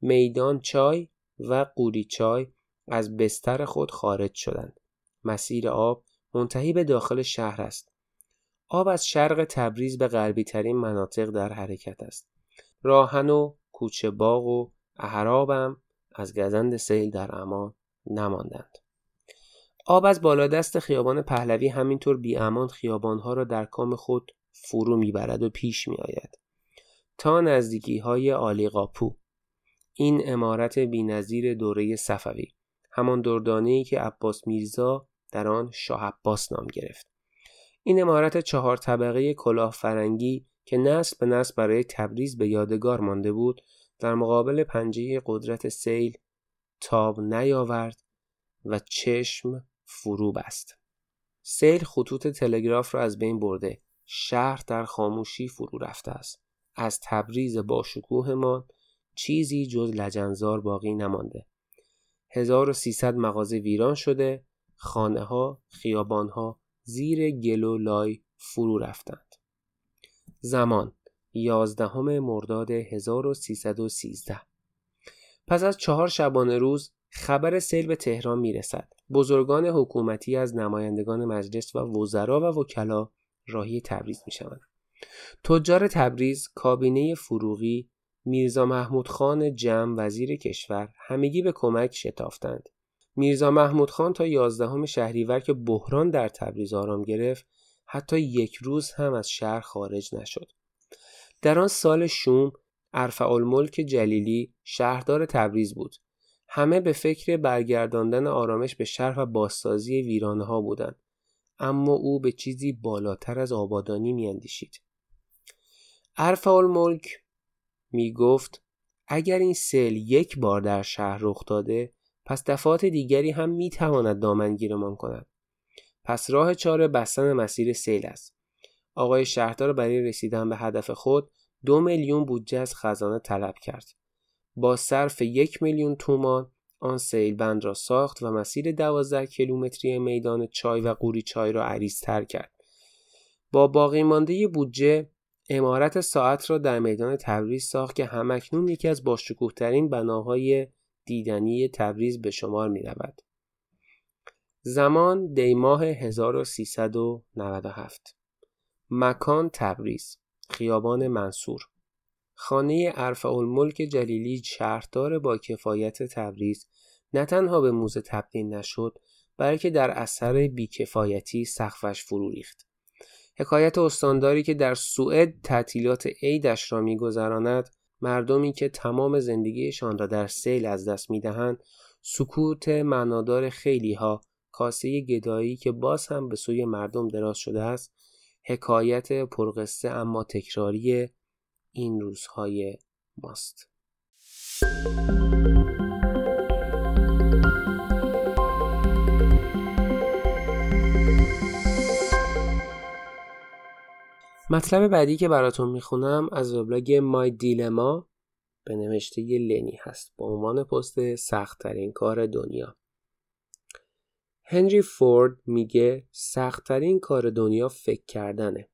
میدان چای و قوری چای از بستر خود خارج شدند. مسیر آب منتهی به داخل شهر است. آب از شرق تبریز به غربی ترین مناطق در حرکت است. راهن و کوچه باغ و احرابم از گزند سیل در امان نماندند. آب از بالادست خیابان پهلوی همینطور بی امان خیابانها را در کام خود فرو می‌برد و پیش می آید. تا نزدیکی های آلی قاپو این امارت بینظیر دوره صفوی. همان دردانه‌ای که عباس میرزا در آن شاه عباس نام گرفت. این امارت چهار طبقه کلاه فرنگی که نسل به نسل برای تبریز به یادگار مانده بود در مقابل پنجه قدرت سیل تاب نیاورد و چشم فرو بست سیل خطوط تلگراف را از بین برده. شهر در خاموشی فرو رفته است. از تبریز با شکوهمان چیزی جز لجنزار باقی نمانده. 1300 مغازه ویران شده. خانه ها خیابان ها زیر گل و لای فرو رفتند. زمان. 11 مرداد 1313 پس از چهار شبانه روز خبر سیل به تهران می‌رسد. بزرگان حکومتی از نمایندگان مجلس و وزرا و وکلا راهی تبریز می‌شوند. تجار تبریز کابینه فروغی میرزا محمود خان جم وزیر کشور همگی به کمک شتافتند. میرزا محمود خان تا یازدهم شهریور که بحران در تبریز آرام گرفت حتی یک روز هم از شهر خارج نشد. در آن سال شوم ارفع جلیلی شهردار تبریز بود. همه به فکر برگرداندن آرامش به شهر و بازسازی ویرانه ها بودند اما او به چیزی بالاتر از آبادانی میاندیشید. ارفع الملک می گفت اگر این سیل یک بار در شهر رخ داده پس دفعات دیگری هم می تواند دامنگیرمان کند. پس راه چاره بستن مسیر سیل است. آقای شهردار برای رسیدن به هدف خود دو میلیون بودجه از خزانه طلب کرد با صرف یک میلیون تومان آن سیلبند را ساخت و مسیر دوازده کیلومتری میدان چای و قوری چای را عریضتر کرد. با باقی مانده بودجه امارت ساعت را در میدان تبریز ساخت که همکنون یکی از باشکوهترین بناهای دیدنی تبریز به شمار می رود. زمان دیماه 1397 مکان تبریز خیابان منصور. خانه ارفع الملک جلیلی شهردار با کفایت تبریز نه تنها به موزه تبدیل نشد بلکه در اثر بیکفایتی سقفش فرو ریخت. حکایت استانداری که در سوئد تعطیلات عیدش را میگذراند مردمی که تمام زندگیشان را در سیل از دست می‌دهند سکوت معنادار خیلی ها کاسه گدایی که باز هم به سوی مردم دراز شده است حکایت پرقصه اما تکراری این روزهای ماست. مطلب بعدی که براتون می‌خونم از وبلاگ مای دیلما به نوشته لنی هست. با عنوان پست سختترین کار دنیا. هنری فورد میگه سختترین کار دنیا فکر کردنه.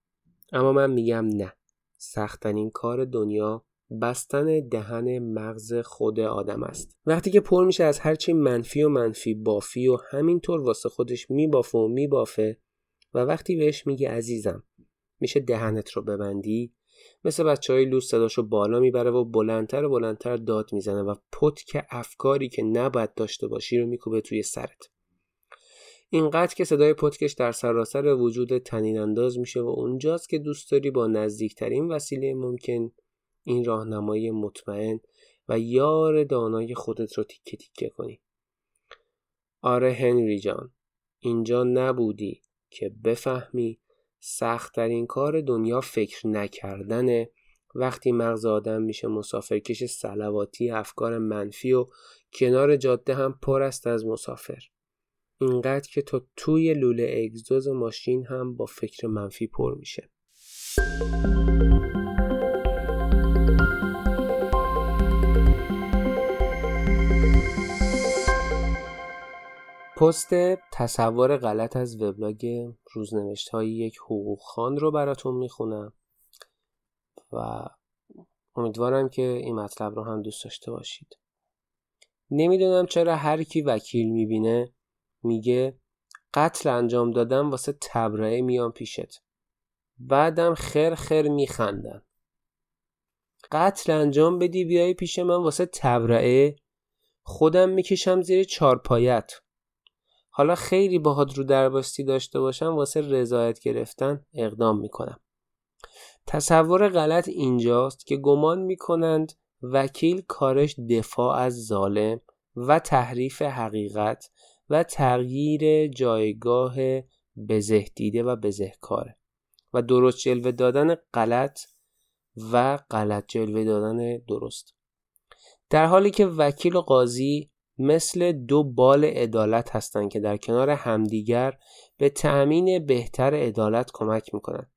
اما من میگم نه. سختترین کار دنیا بستن دهن مغز خود آدم است. وقتی که پر میشه از هرچی منفی و منفی بافی و همینطور واسه خودش میبافه و میبافه و وقتی بهش میگه عزیزم میشه دهنت رو ببندی مثل بچه های لوس صداشو بالا می‌بره و بلندتر و بلندتر داد می‌زنه و پتک افکاری که نباید داشته باشی رو میکوبه توی سرت. اینقدر که صدای پتکش در سراسر وجود تنین انداز میشه و اونجاست که دوست داری با نزدیکترین وسیله ممکن این راهنمای مطمئن و یار دانای خودت رو تیکه تیکه کنی. آره هنری جان اینجا نبودی که بفهمی سختترین کار دنیا فکر نکردنه. وقتی مغز آدم میشه مسافرکش سلواتی افکار منفی و کنار جاده هم پر است از مسافر. اینقدر که تا توی لوله اگزوز ماشین هم با فکر منفی پر میشه. پست تصور غلط از وبلاگ روزنوشت های یک حقوق خان رو براتون می‌خونم و امیدوارم که این مطلب رو هم دوست داشته باشید. نمی‌دونم چرا هر کی وکیل می‌بینه میگه قتل انجام دادم واسه تبرئه میان پیشت. بعدم خر خر میخندن. قتل انجام بدی بیای پیش من واسه تبرئه خودم می‌کشم زیر چارپایت. حالا خیلی باهات رو درباستی داشته باشم واسه رضایت گرفتن اقدام می‌کنم. تصور غلط اینجاست که گمان می‌کنند وکیل کارش دفاع از ظالم و تحریف حقیقت و تغییر جایگاه بزه دیده و بزهکاره. و درست جلوه دادن غلط و غلط جلوه دادن درست. در حالی که وکیل و قاضی مثل دو بال عدالت هستند که در کنار همدیگر به تأمین بهتر عدالت کمک می‌کنند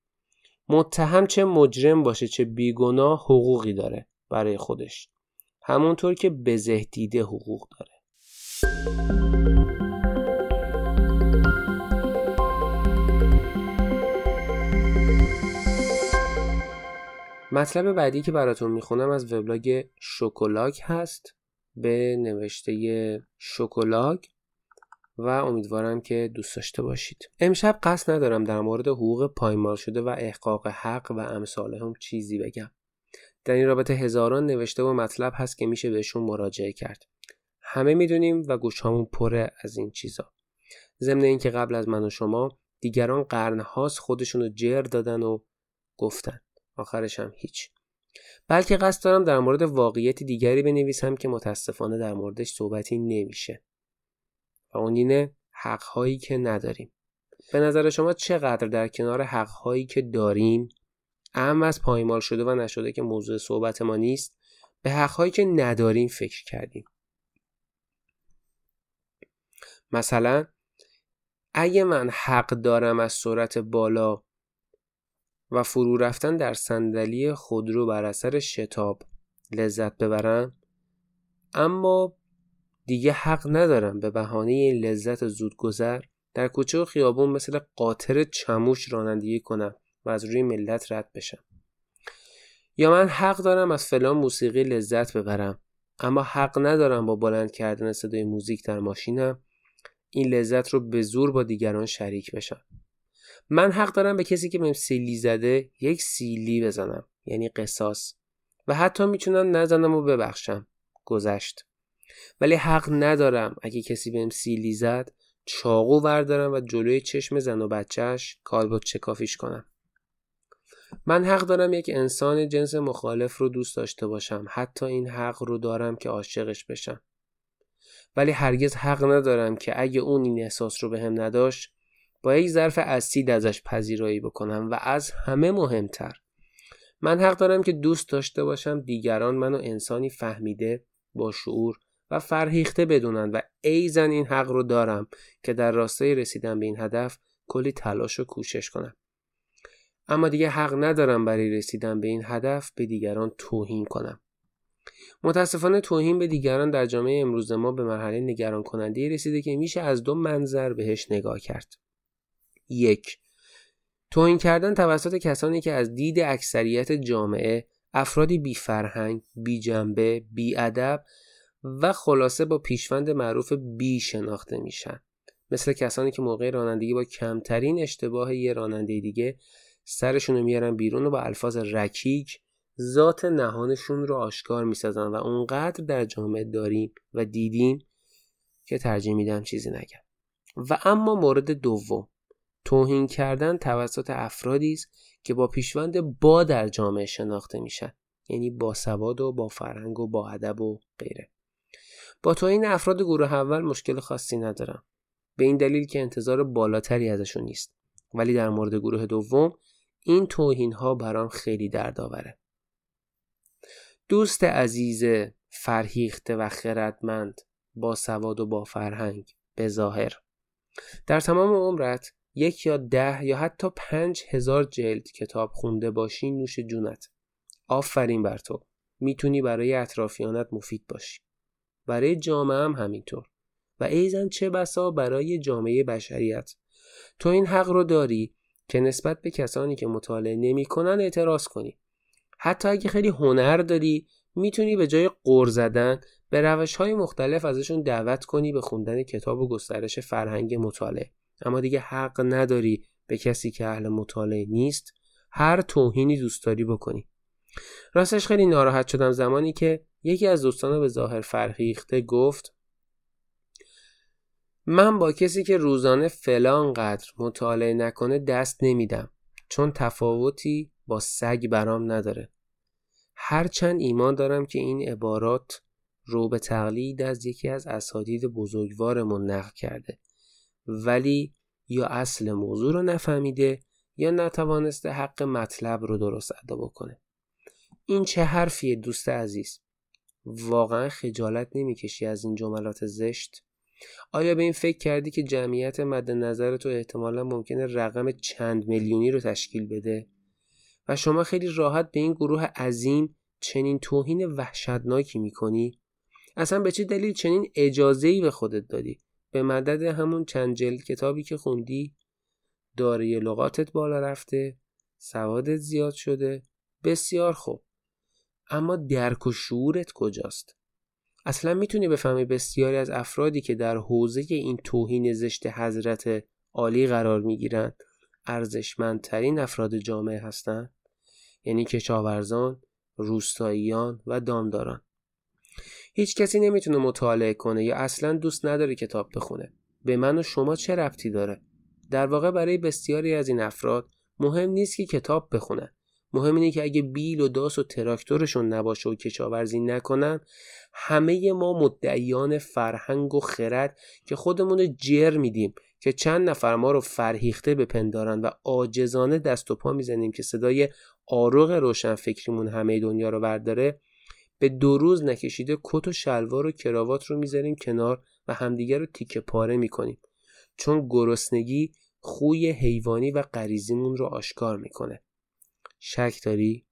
متهم چه مجرم باشه چه بیگناه حقوقی داره برای خودش. همونطور که بزه دیده حقوق داره. مطلب بعدی که براتون می‌خونم از وبلاگ شکلاک هست. به نوشته شکلاک و امیدوارم که دوست داشته باشید. امشب قصد ندارم در مورد حقوق پایمال شده و احقاق حق و امثال هم چیزی بگم. در این رابطه هزاران نوشته و مطلب هست که میشه بهشون مراجعه کرد. همه می‌دونیم و گوشامون پره از این چیزا. ضمن اینکه قبل از من و شما دیگران قرنهاست خودشونو جر دادن و گفتن. آخرش هم هیچ. بلکه قصد دارم در مورد واقعیت دیگری بنویسم که متاسفانه در موردش صحبتی نمیشه. و اون اینه حقهایی که نداریم. به نظر شما چقدر در کنار حقهایی که داریم ام از پایمال شده و نشده که موضوع صحبت ما نیست به حقهایی که نداریم فکر کردیم؟ مثلا اگه من حق دارم از سرعت بالا و فرو رفتن در صندلی خودرو بر اثر شتاب. لذت ببرم اما دیگه حق ندارم به بهانه این لذت زودگذر در کوچه و خیابون مثل قاطر چموش رانندگی کنم و از روی ملت رد بشم. یا من حق دارم از فلان موسیقی لذت ببرم اما حق ندارم با بلند کردن صدای موزیک در ماشینم این لذت رو به زور با دیگران شریک بشم. من حق دارم به کسی که بهم سیلی زده یک سیلی بزنم یعنی قصاص. و حتی می‌تونم نزنم و ببخشم. گذشت. ولی حق ندارم اگه کسی بهم سیلی زد چاقو وردارم و جلوی چشم زن و بچهش کالبد چکافیش کنم. من حق دارم یک انسان جنس مخالف رو دوست داشته باشم. حتی این حق رو دارم که عاشقش بشم. ولی هرگز حق ندارم که اگه اون این احساس رو به هم نداشت با یک ظرف اسید ازش پذیرایی بکنم و از همه مهمتر. من حق دارم که دوست داشته باشم دیگران منو انسانی فهمیده با شعور و فرهیخته بدونن و ایزن این حق رو دارم که در راستای رسیدن به این هدف کلی تلاش و کوشش کنم. اما دیگه حق ندارم برای رسیدن به این هدف به دیگران توهین کنم. متاسفانه توهین به دیگران در جامعه امروز ما به مرحله نگران کننده رسیده که میشه از دو منظر بهش نگاه کرد. یک. توهین کردن توسط کسانی که از دید اکثریت جامعه افرادی بی فرهنگ، بی جنبه، بی ادب و خلاصه با پیشوند معروف بی شناخته میشن. مثل کسانی که موقع رانندگی با کمترین اشتباه یه راننده دیگه سرشون رو میارن بیرون و با الفاظ رکیک ذات نهانشون رو آشکار می‌سازن و اونقدر در جامعه داریم و دیدیم که ترجیح میدم چیزی نگم. و اما مورد دوم. توهین کردن توسط افرادی است که با پیشوند با در جامعه شناخته میشن. یعنی با سواد و با فرهنگ و با ادب و غیره. با توهین افراد گروه اول مشکل خاصی ندارم. به این دلیل که انتظار بالاتری ازشون نیست. ولی در مورد گروه دوم این توهین ها برام خیلی دردآوره. دوست عزیز فرهیخته و خردمند با سواد و با فرهنگ به ظاهر. در تمام عمرت یک یا ده یا حتی پنج هزار جلد کتاب خونده باشی نوش جونت. آفرین بر تو. می‌تونی برای اطرافیانت مفید باشی. برای جامعه هم همینطور. و ایزن چه بسا برای جامعه بشریت. تو این حق رو داری که نسبت به کسانی که مطالعه نمی‌کنن اعتراض کنی. حتی اگه خیلی هنر داری می‌تونی به جای قور زدن به روش های مختلف ازشون دعوت کنی به خوندن کتاب و گسترش فرهنگ مطالعه. اما دیگه حق نداری به کسی که اهل مطالعه نیست هر توهینی دوست داری بکنی. راستش خیلی ناراحت شدم زمانی که یکی از دوستان به ظاهر فرهیخته گفت من با کسی که روزانه فلان قدر مطالعه نکنه دست نمیدم چون تفاوتی با سگ برام نداره. هرچند ایمان دارم که این عبارات رو به تقلید از یکی از اساتید بزرگوارمون نقل کرده. ولی یا اصل موضوع رو نفهمیده یا نتوانسته حق مطلب رو درست ادا بکنه. این چه حرفیه دوست عزیز؟ واقعا خجالت نمی‌کشی از این جملات زشت؟ آیا به این فکر کردی که جمعیت مد نظر تو احتمالا ممکنه رقم چند میلیونی رو تشکیل بده؟ و شما خیلی راحت به این گروه عظیم چنین توهین وحشتناکی می‌کنی؟ اصلا به چه دلیل چنین اجازه‌ای به خودت دادی؟ به مدد همون چند جلد کتابی که خوندی داره لغاتت بالا رفته سوادت زیاد شده بسیار خوب. اما درک و شعورت کجاست؟ اصلا می‌تونی بفهمی بسیاری از افرادی که در حوزه این توهین زشت حضرت عالی قرار می‌گیرند ارزشمندترین افراد جامعه هستند یعنی کشاورزان روستاییان و دامداران. هیچ کسی نمی‌تونه مطالعه کنه یا اصلا دوست نداره کتاب بخونه. به من و شما چه ربطی داره؟ در واقع برای بسیاری از این افراد مهم نیست که کتاب بخونن. مهم اینه که اگه بیل و داس و تراکتورشون نباشه و کشاورزی نکنن همه ما مدعیان فرهنگ و خرد که خودمون جر میدیم که چند نفر ما رو فرهیخته بپندارن و عاجزانه دست و پا می‌زنیم که صدای آروغ روشن فکریمون همه دنیا رو برداره به دو روز نکشیده کت و شلوار و کراوات رو می‌ذاریم کنار و همدیگر رو تیکه پاره می‌کنیم. چون گرسنگی خوی حیوانی و غریزیمون رو آشکار می‌کنه. شک داری؟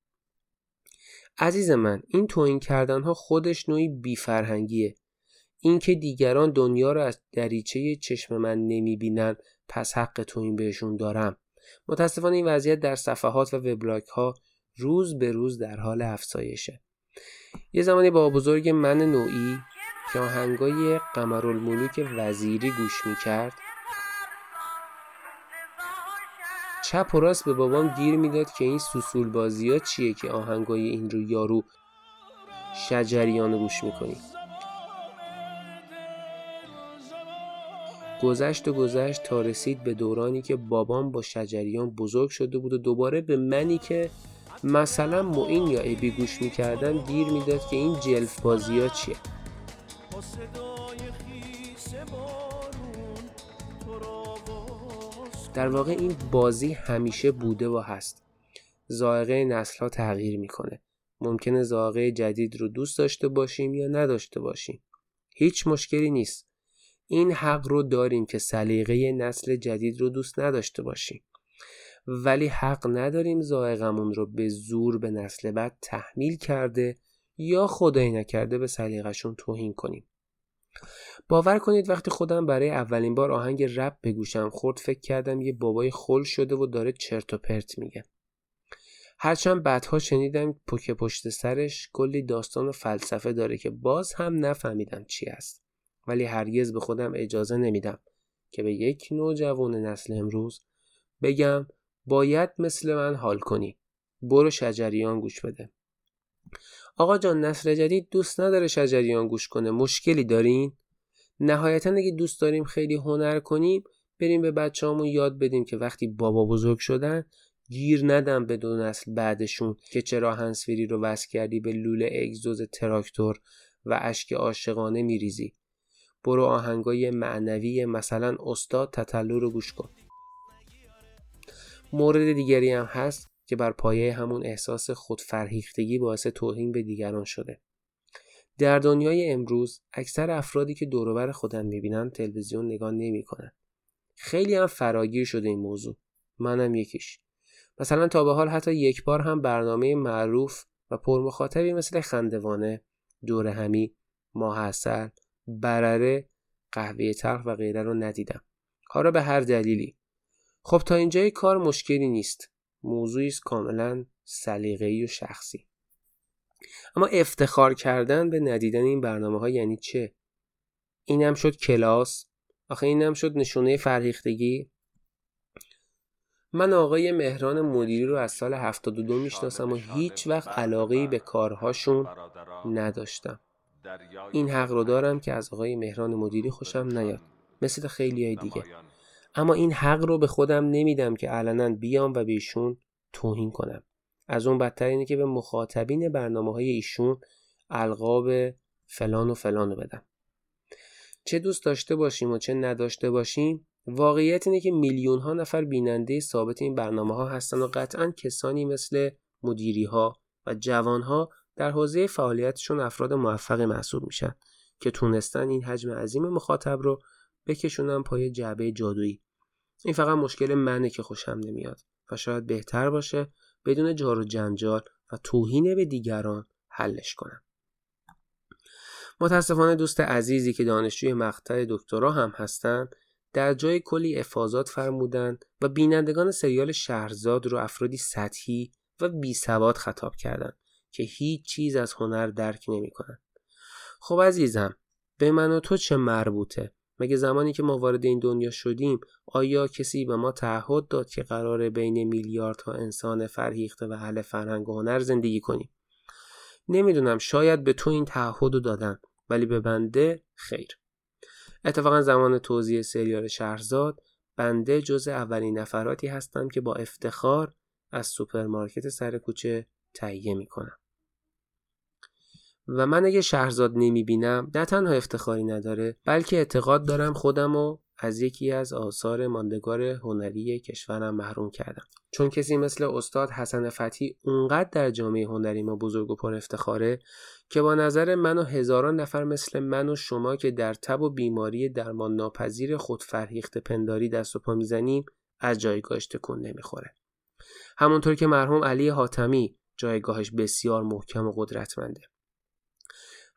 عزیز من این توهین کردن ها خودش نوعی بیفرهنگیه. اینکه دیگران دنیا رو از دریچه چشم من نمی‌بینن پس حق تو این بهشون دارم. متاسفانه این وضعیت در صفحات و وبلاگ ها روز به روز در حال افزایشه. یه زمانی با بزرگ من نوعی که آهنگای قمرالملوک وزیری گوش می‌کرد چپ و راست به بابام گیر می‌داد که این سوسول بازی ها چیه که آهنگای این رو یارو شجریان گوش می‌کنی. گذشت و گذشت تا رسید به دورانی که بابام با شجریان بزرگ شده بود و دوباره به منی که مثلا معین یا ابی گوش می‌کردم گیر می‌داد که این جلف بازی ها چیه؟ در واقع این بازی همیشه بوده و هست. زائقه نسل ها تغییر می‌کنه. ممکنه زائقه جدید رو دوست داشته باشیم یا نداشته باشیم. هیچ مشکلی نیست. این حق رو داریم که سلیقه نسل جدید رو دوست نداشته باشیم. ولی حق نداریم زائقمون رو به زور به نسل بعد تحمیل کرده یا خدایی نکرده به سلیقشون توهین کنیم. باور کنید وقتی خودم برای اولین بار آهنگ رپ به گوشم خورد فکر کردم یه بابای خل شده و داره چرت و پرت میگه. هرچند بعدها شنیدم پوک پشت سرش کلی داستان و فلسفه داره که باز هم نفهمیدم چی است ولی هرگز به خودم اجازه نمیدم که به یک نوجوان نسل امروز بگم باید مثل من حال کنی. برو شجریان گوش بده. آقا جان نسل جدید دوست نداره شجریان گوش کنه. مشکلی دارین؟ نهایتا اگه دوست داریم خیلی هنر کنیم بریم به بچه‌هامون یاد بدیم که وقتی بابا بزرگ شدن گیر ندم به دو نسل بعدشون که چرا هنسفیری رو وصل کردی به لوله اگزوز تراکتور و اشک عاشقانه میریزی. برو آهنگای معنوی مثلا استاد تتلو رو گوش کن. مورد دیگری هم هست که بر پایه همون احساس خودفرهیختگی باعث توهین به دیگران شده. در دنیای امروز اکثر افرادی که دوروبر خودم می‌بینن تلویزیون نگاه نمی‌کنن. خیلی هم فراگیر شده این موضوع. منم یکیش. مثلا تا به حال حتی یک بار هم برنامه معروف و پرمخاطبی مثل خندوانه دور همی ماه اصل برره قهوه تلخ و غیره رو ندیدم. کارا به هر دلیلی. خب تا اینجای کار مشکلی نیست. موضوعی است کاملا سلیقه‌ای و شخصی. اما افتخار کردن به ندیدن این برنامه ها یعنی چه؟ اینم شد کلاس؟ آخه اینم شد نشونه فرهیختگی؟ من آقای مهران مدیری رو از سال 72 می‌شناسم و هیچ وقت علاقه به کارهاشون نداشتم. این حق رو دارم که از آقای مهران مدیری خوشم نیاد. مثل خیلی های دیگه اما این حق رو به خودم نمیدم که علنا بیام و به ایشون توهین کنم. از اون بدتر اینه که به مخاطبین برنامه های ایشون القاب فلان و فلان رو بدم. چه دوست داشته باشیم و چه نداشته باشیم واقعیت اینه که میلیون ها نفر بیننده ثابت این برنامه ها هستن و قطعا کسانی مثل مدیری ها و جوان ها در حوزه فعالیتشون افراد موفقی محسوب میشن که تونستن این حجم عظیم مخاطب رو بکشونن پای جعبه جادویی. این فقط مشکل منه که خوشم نمیاد و شاید بهتر باشه بدون جار و جنجال و توهین به دیگران حلش کنم. متاسفانه دوست عزیزی که دانشجوی مقطع دکترا هم هستند در جای کلی افاظات فرمودن و بینندگان سریال شهرزاد رو افرادی سطحی و بی سواد خطاب کردند که هیچ چیز از هنر درک نمی‌کنن. خب عزیزم به من و تو چه مربوطه؟ مگه زمانی که ما وارد این دنیا شدیم آیا کسی به ما تعهد داد که قرار بین میلیاردها انسان فرهیخته و اهل فرهنگ و هنر زندگی کنیم؟ نمی‌دونم شاید به تو این تعهد رو دادن ولی به بنده خیر. اتفاقا زمان توزیع سریال شهرزاد بنده جزء اولین نفراتی هستم که با افتخار از سوپرمارکت سر کوچه تهیه می‌کنم. و من اگه شهرزاد نمی‌بینم نه تنها افتخاری نداره بلکه اعتقاد دارم خودم رو از یکی از آثار ماندگار هنری کشورم محروم کردم. چون کسی مثل استاد حسن فتی اونقدر در جامعه هنری ما بزرگ و پر افتخاره که با نظر من و هزاران نفر مثل من و شما که در تب و بیماری درمان ناپذیر خود فرهیخت پنداری دست و پا می‌زنیم از جایگاهش تکون نمی‌خوره. همونطور که مرحوم علی حاتمی جایگاهش بسیار محکم و قدرتمنده.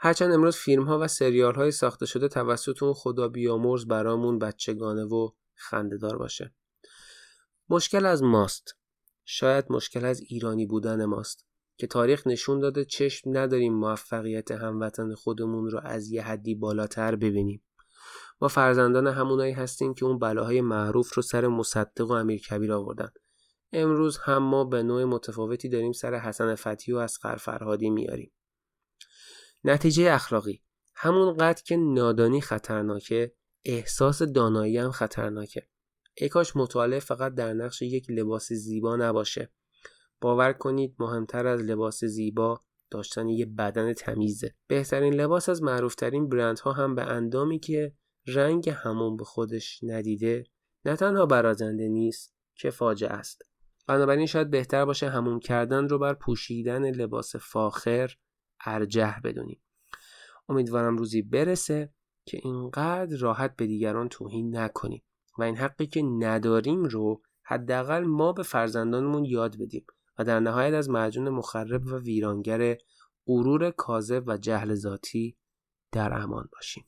هرچند امروز فیلم ها و سریال های ساخته شده توسط اون خدا بیامرز برامون بچگانه و خندهدار باشه. مشکل از ماست. شاید مشکل از ایرانی بودن ماست که تاریخ نشون داده چشم نداریم موفقیت هموطن خودمون رو از یه حدی بالاتر ببینیم. ما فرزندان همونایی هستیم که اون بلاهای معروف رو سر مصدق و امیر کبیر آوردن. امروز هم ما به نوع متفاوتی داریم سر حسن فتی و از فرهادی میاریم. نتیجه اخلاقی. همون قد که نادانی خطرناکه احساس دانایی هم خطرناکه. ای کاش مطالعه فقط در نقش یک لباس زیبا نباشه. باور کنید مهمتر از لباس زیبا داشتن یه بدن تمیزه. بهترین لباس از معروفترین برندها هم به اندامی که رنگ همون به خودش ندیده نه تنها برازنده نیست که فاجعه است. بنابراین شاید بهتر باشه همون کردن رو بر پوشیدن لباس فاخر ارجح بدونیم. امیدوارم روزی برسه که اینقدر راحت به دیگران توهین نکنیم و این حقی که نداریم رو حداقل ما به فرزندانمون یاد بدیم و در نهایت از معجون مخرب و ویرانگر غرور کاذب و جهل ذاتی در امان باشیم.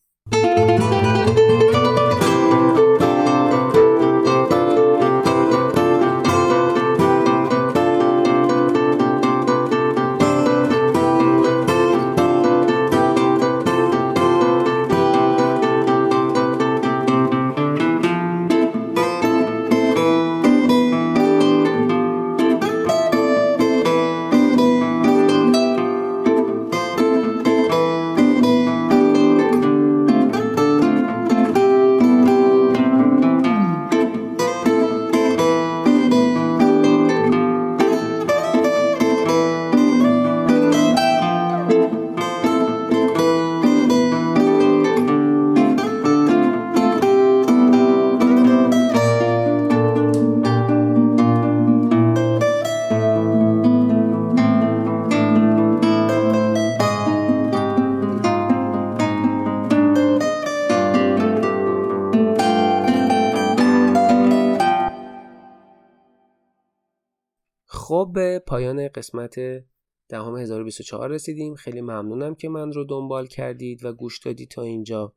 قسمت دهم 1024 رسیدیم. خیلی ممنونم که من رو دنبال کردید و گوش دادید تا اینجا.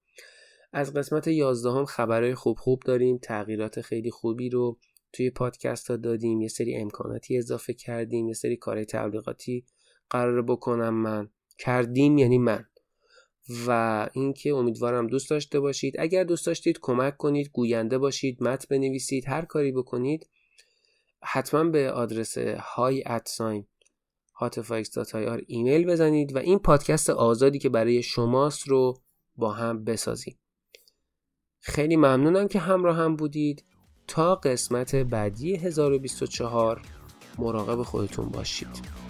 از قسمت 11 هم خبرهای خوب خوب داریم. تغییرات خیلی خوبی رو توی پادکست ها دادیم. یه سری امکاناتی اضافه کردیم. یه سری کار تبلیغاتی قرار بکنم من. کردیم یعنی من. و اینکه امیدوارم دوست داشته باشید. اگر دوست داشتید کمک کنید گوینده باشید متن بنویسید هر کاری بکنید حتما به آدرس های ادساین آر ایمیل بزنید و این پادکست آزادی که برای شماست رو با هم بسازیم خیلی ممنونم که همراه هم بودید. تا قسمت بعدی 1024 مراقب خودتون باشید.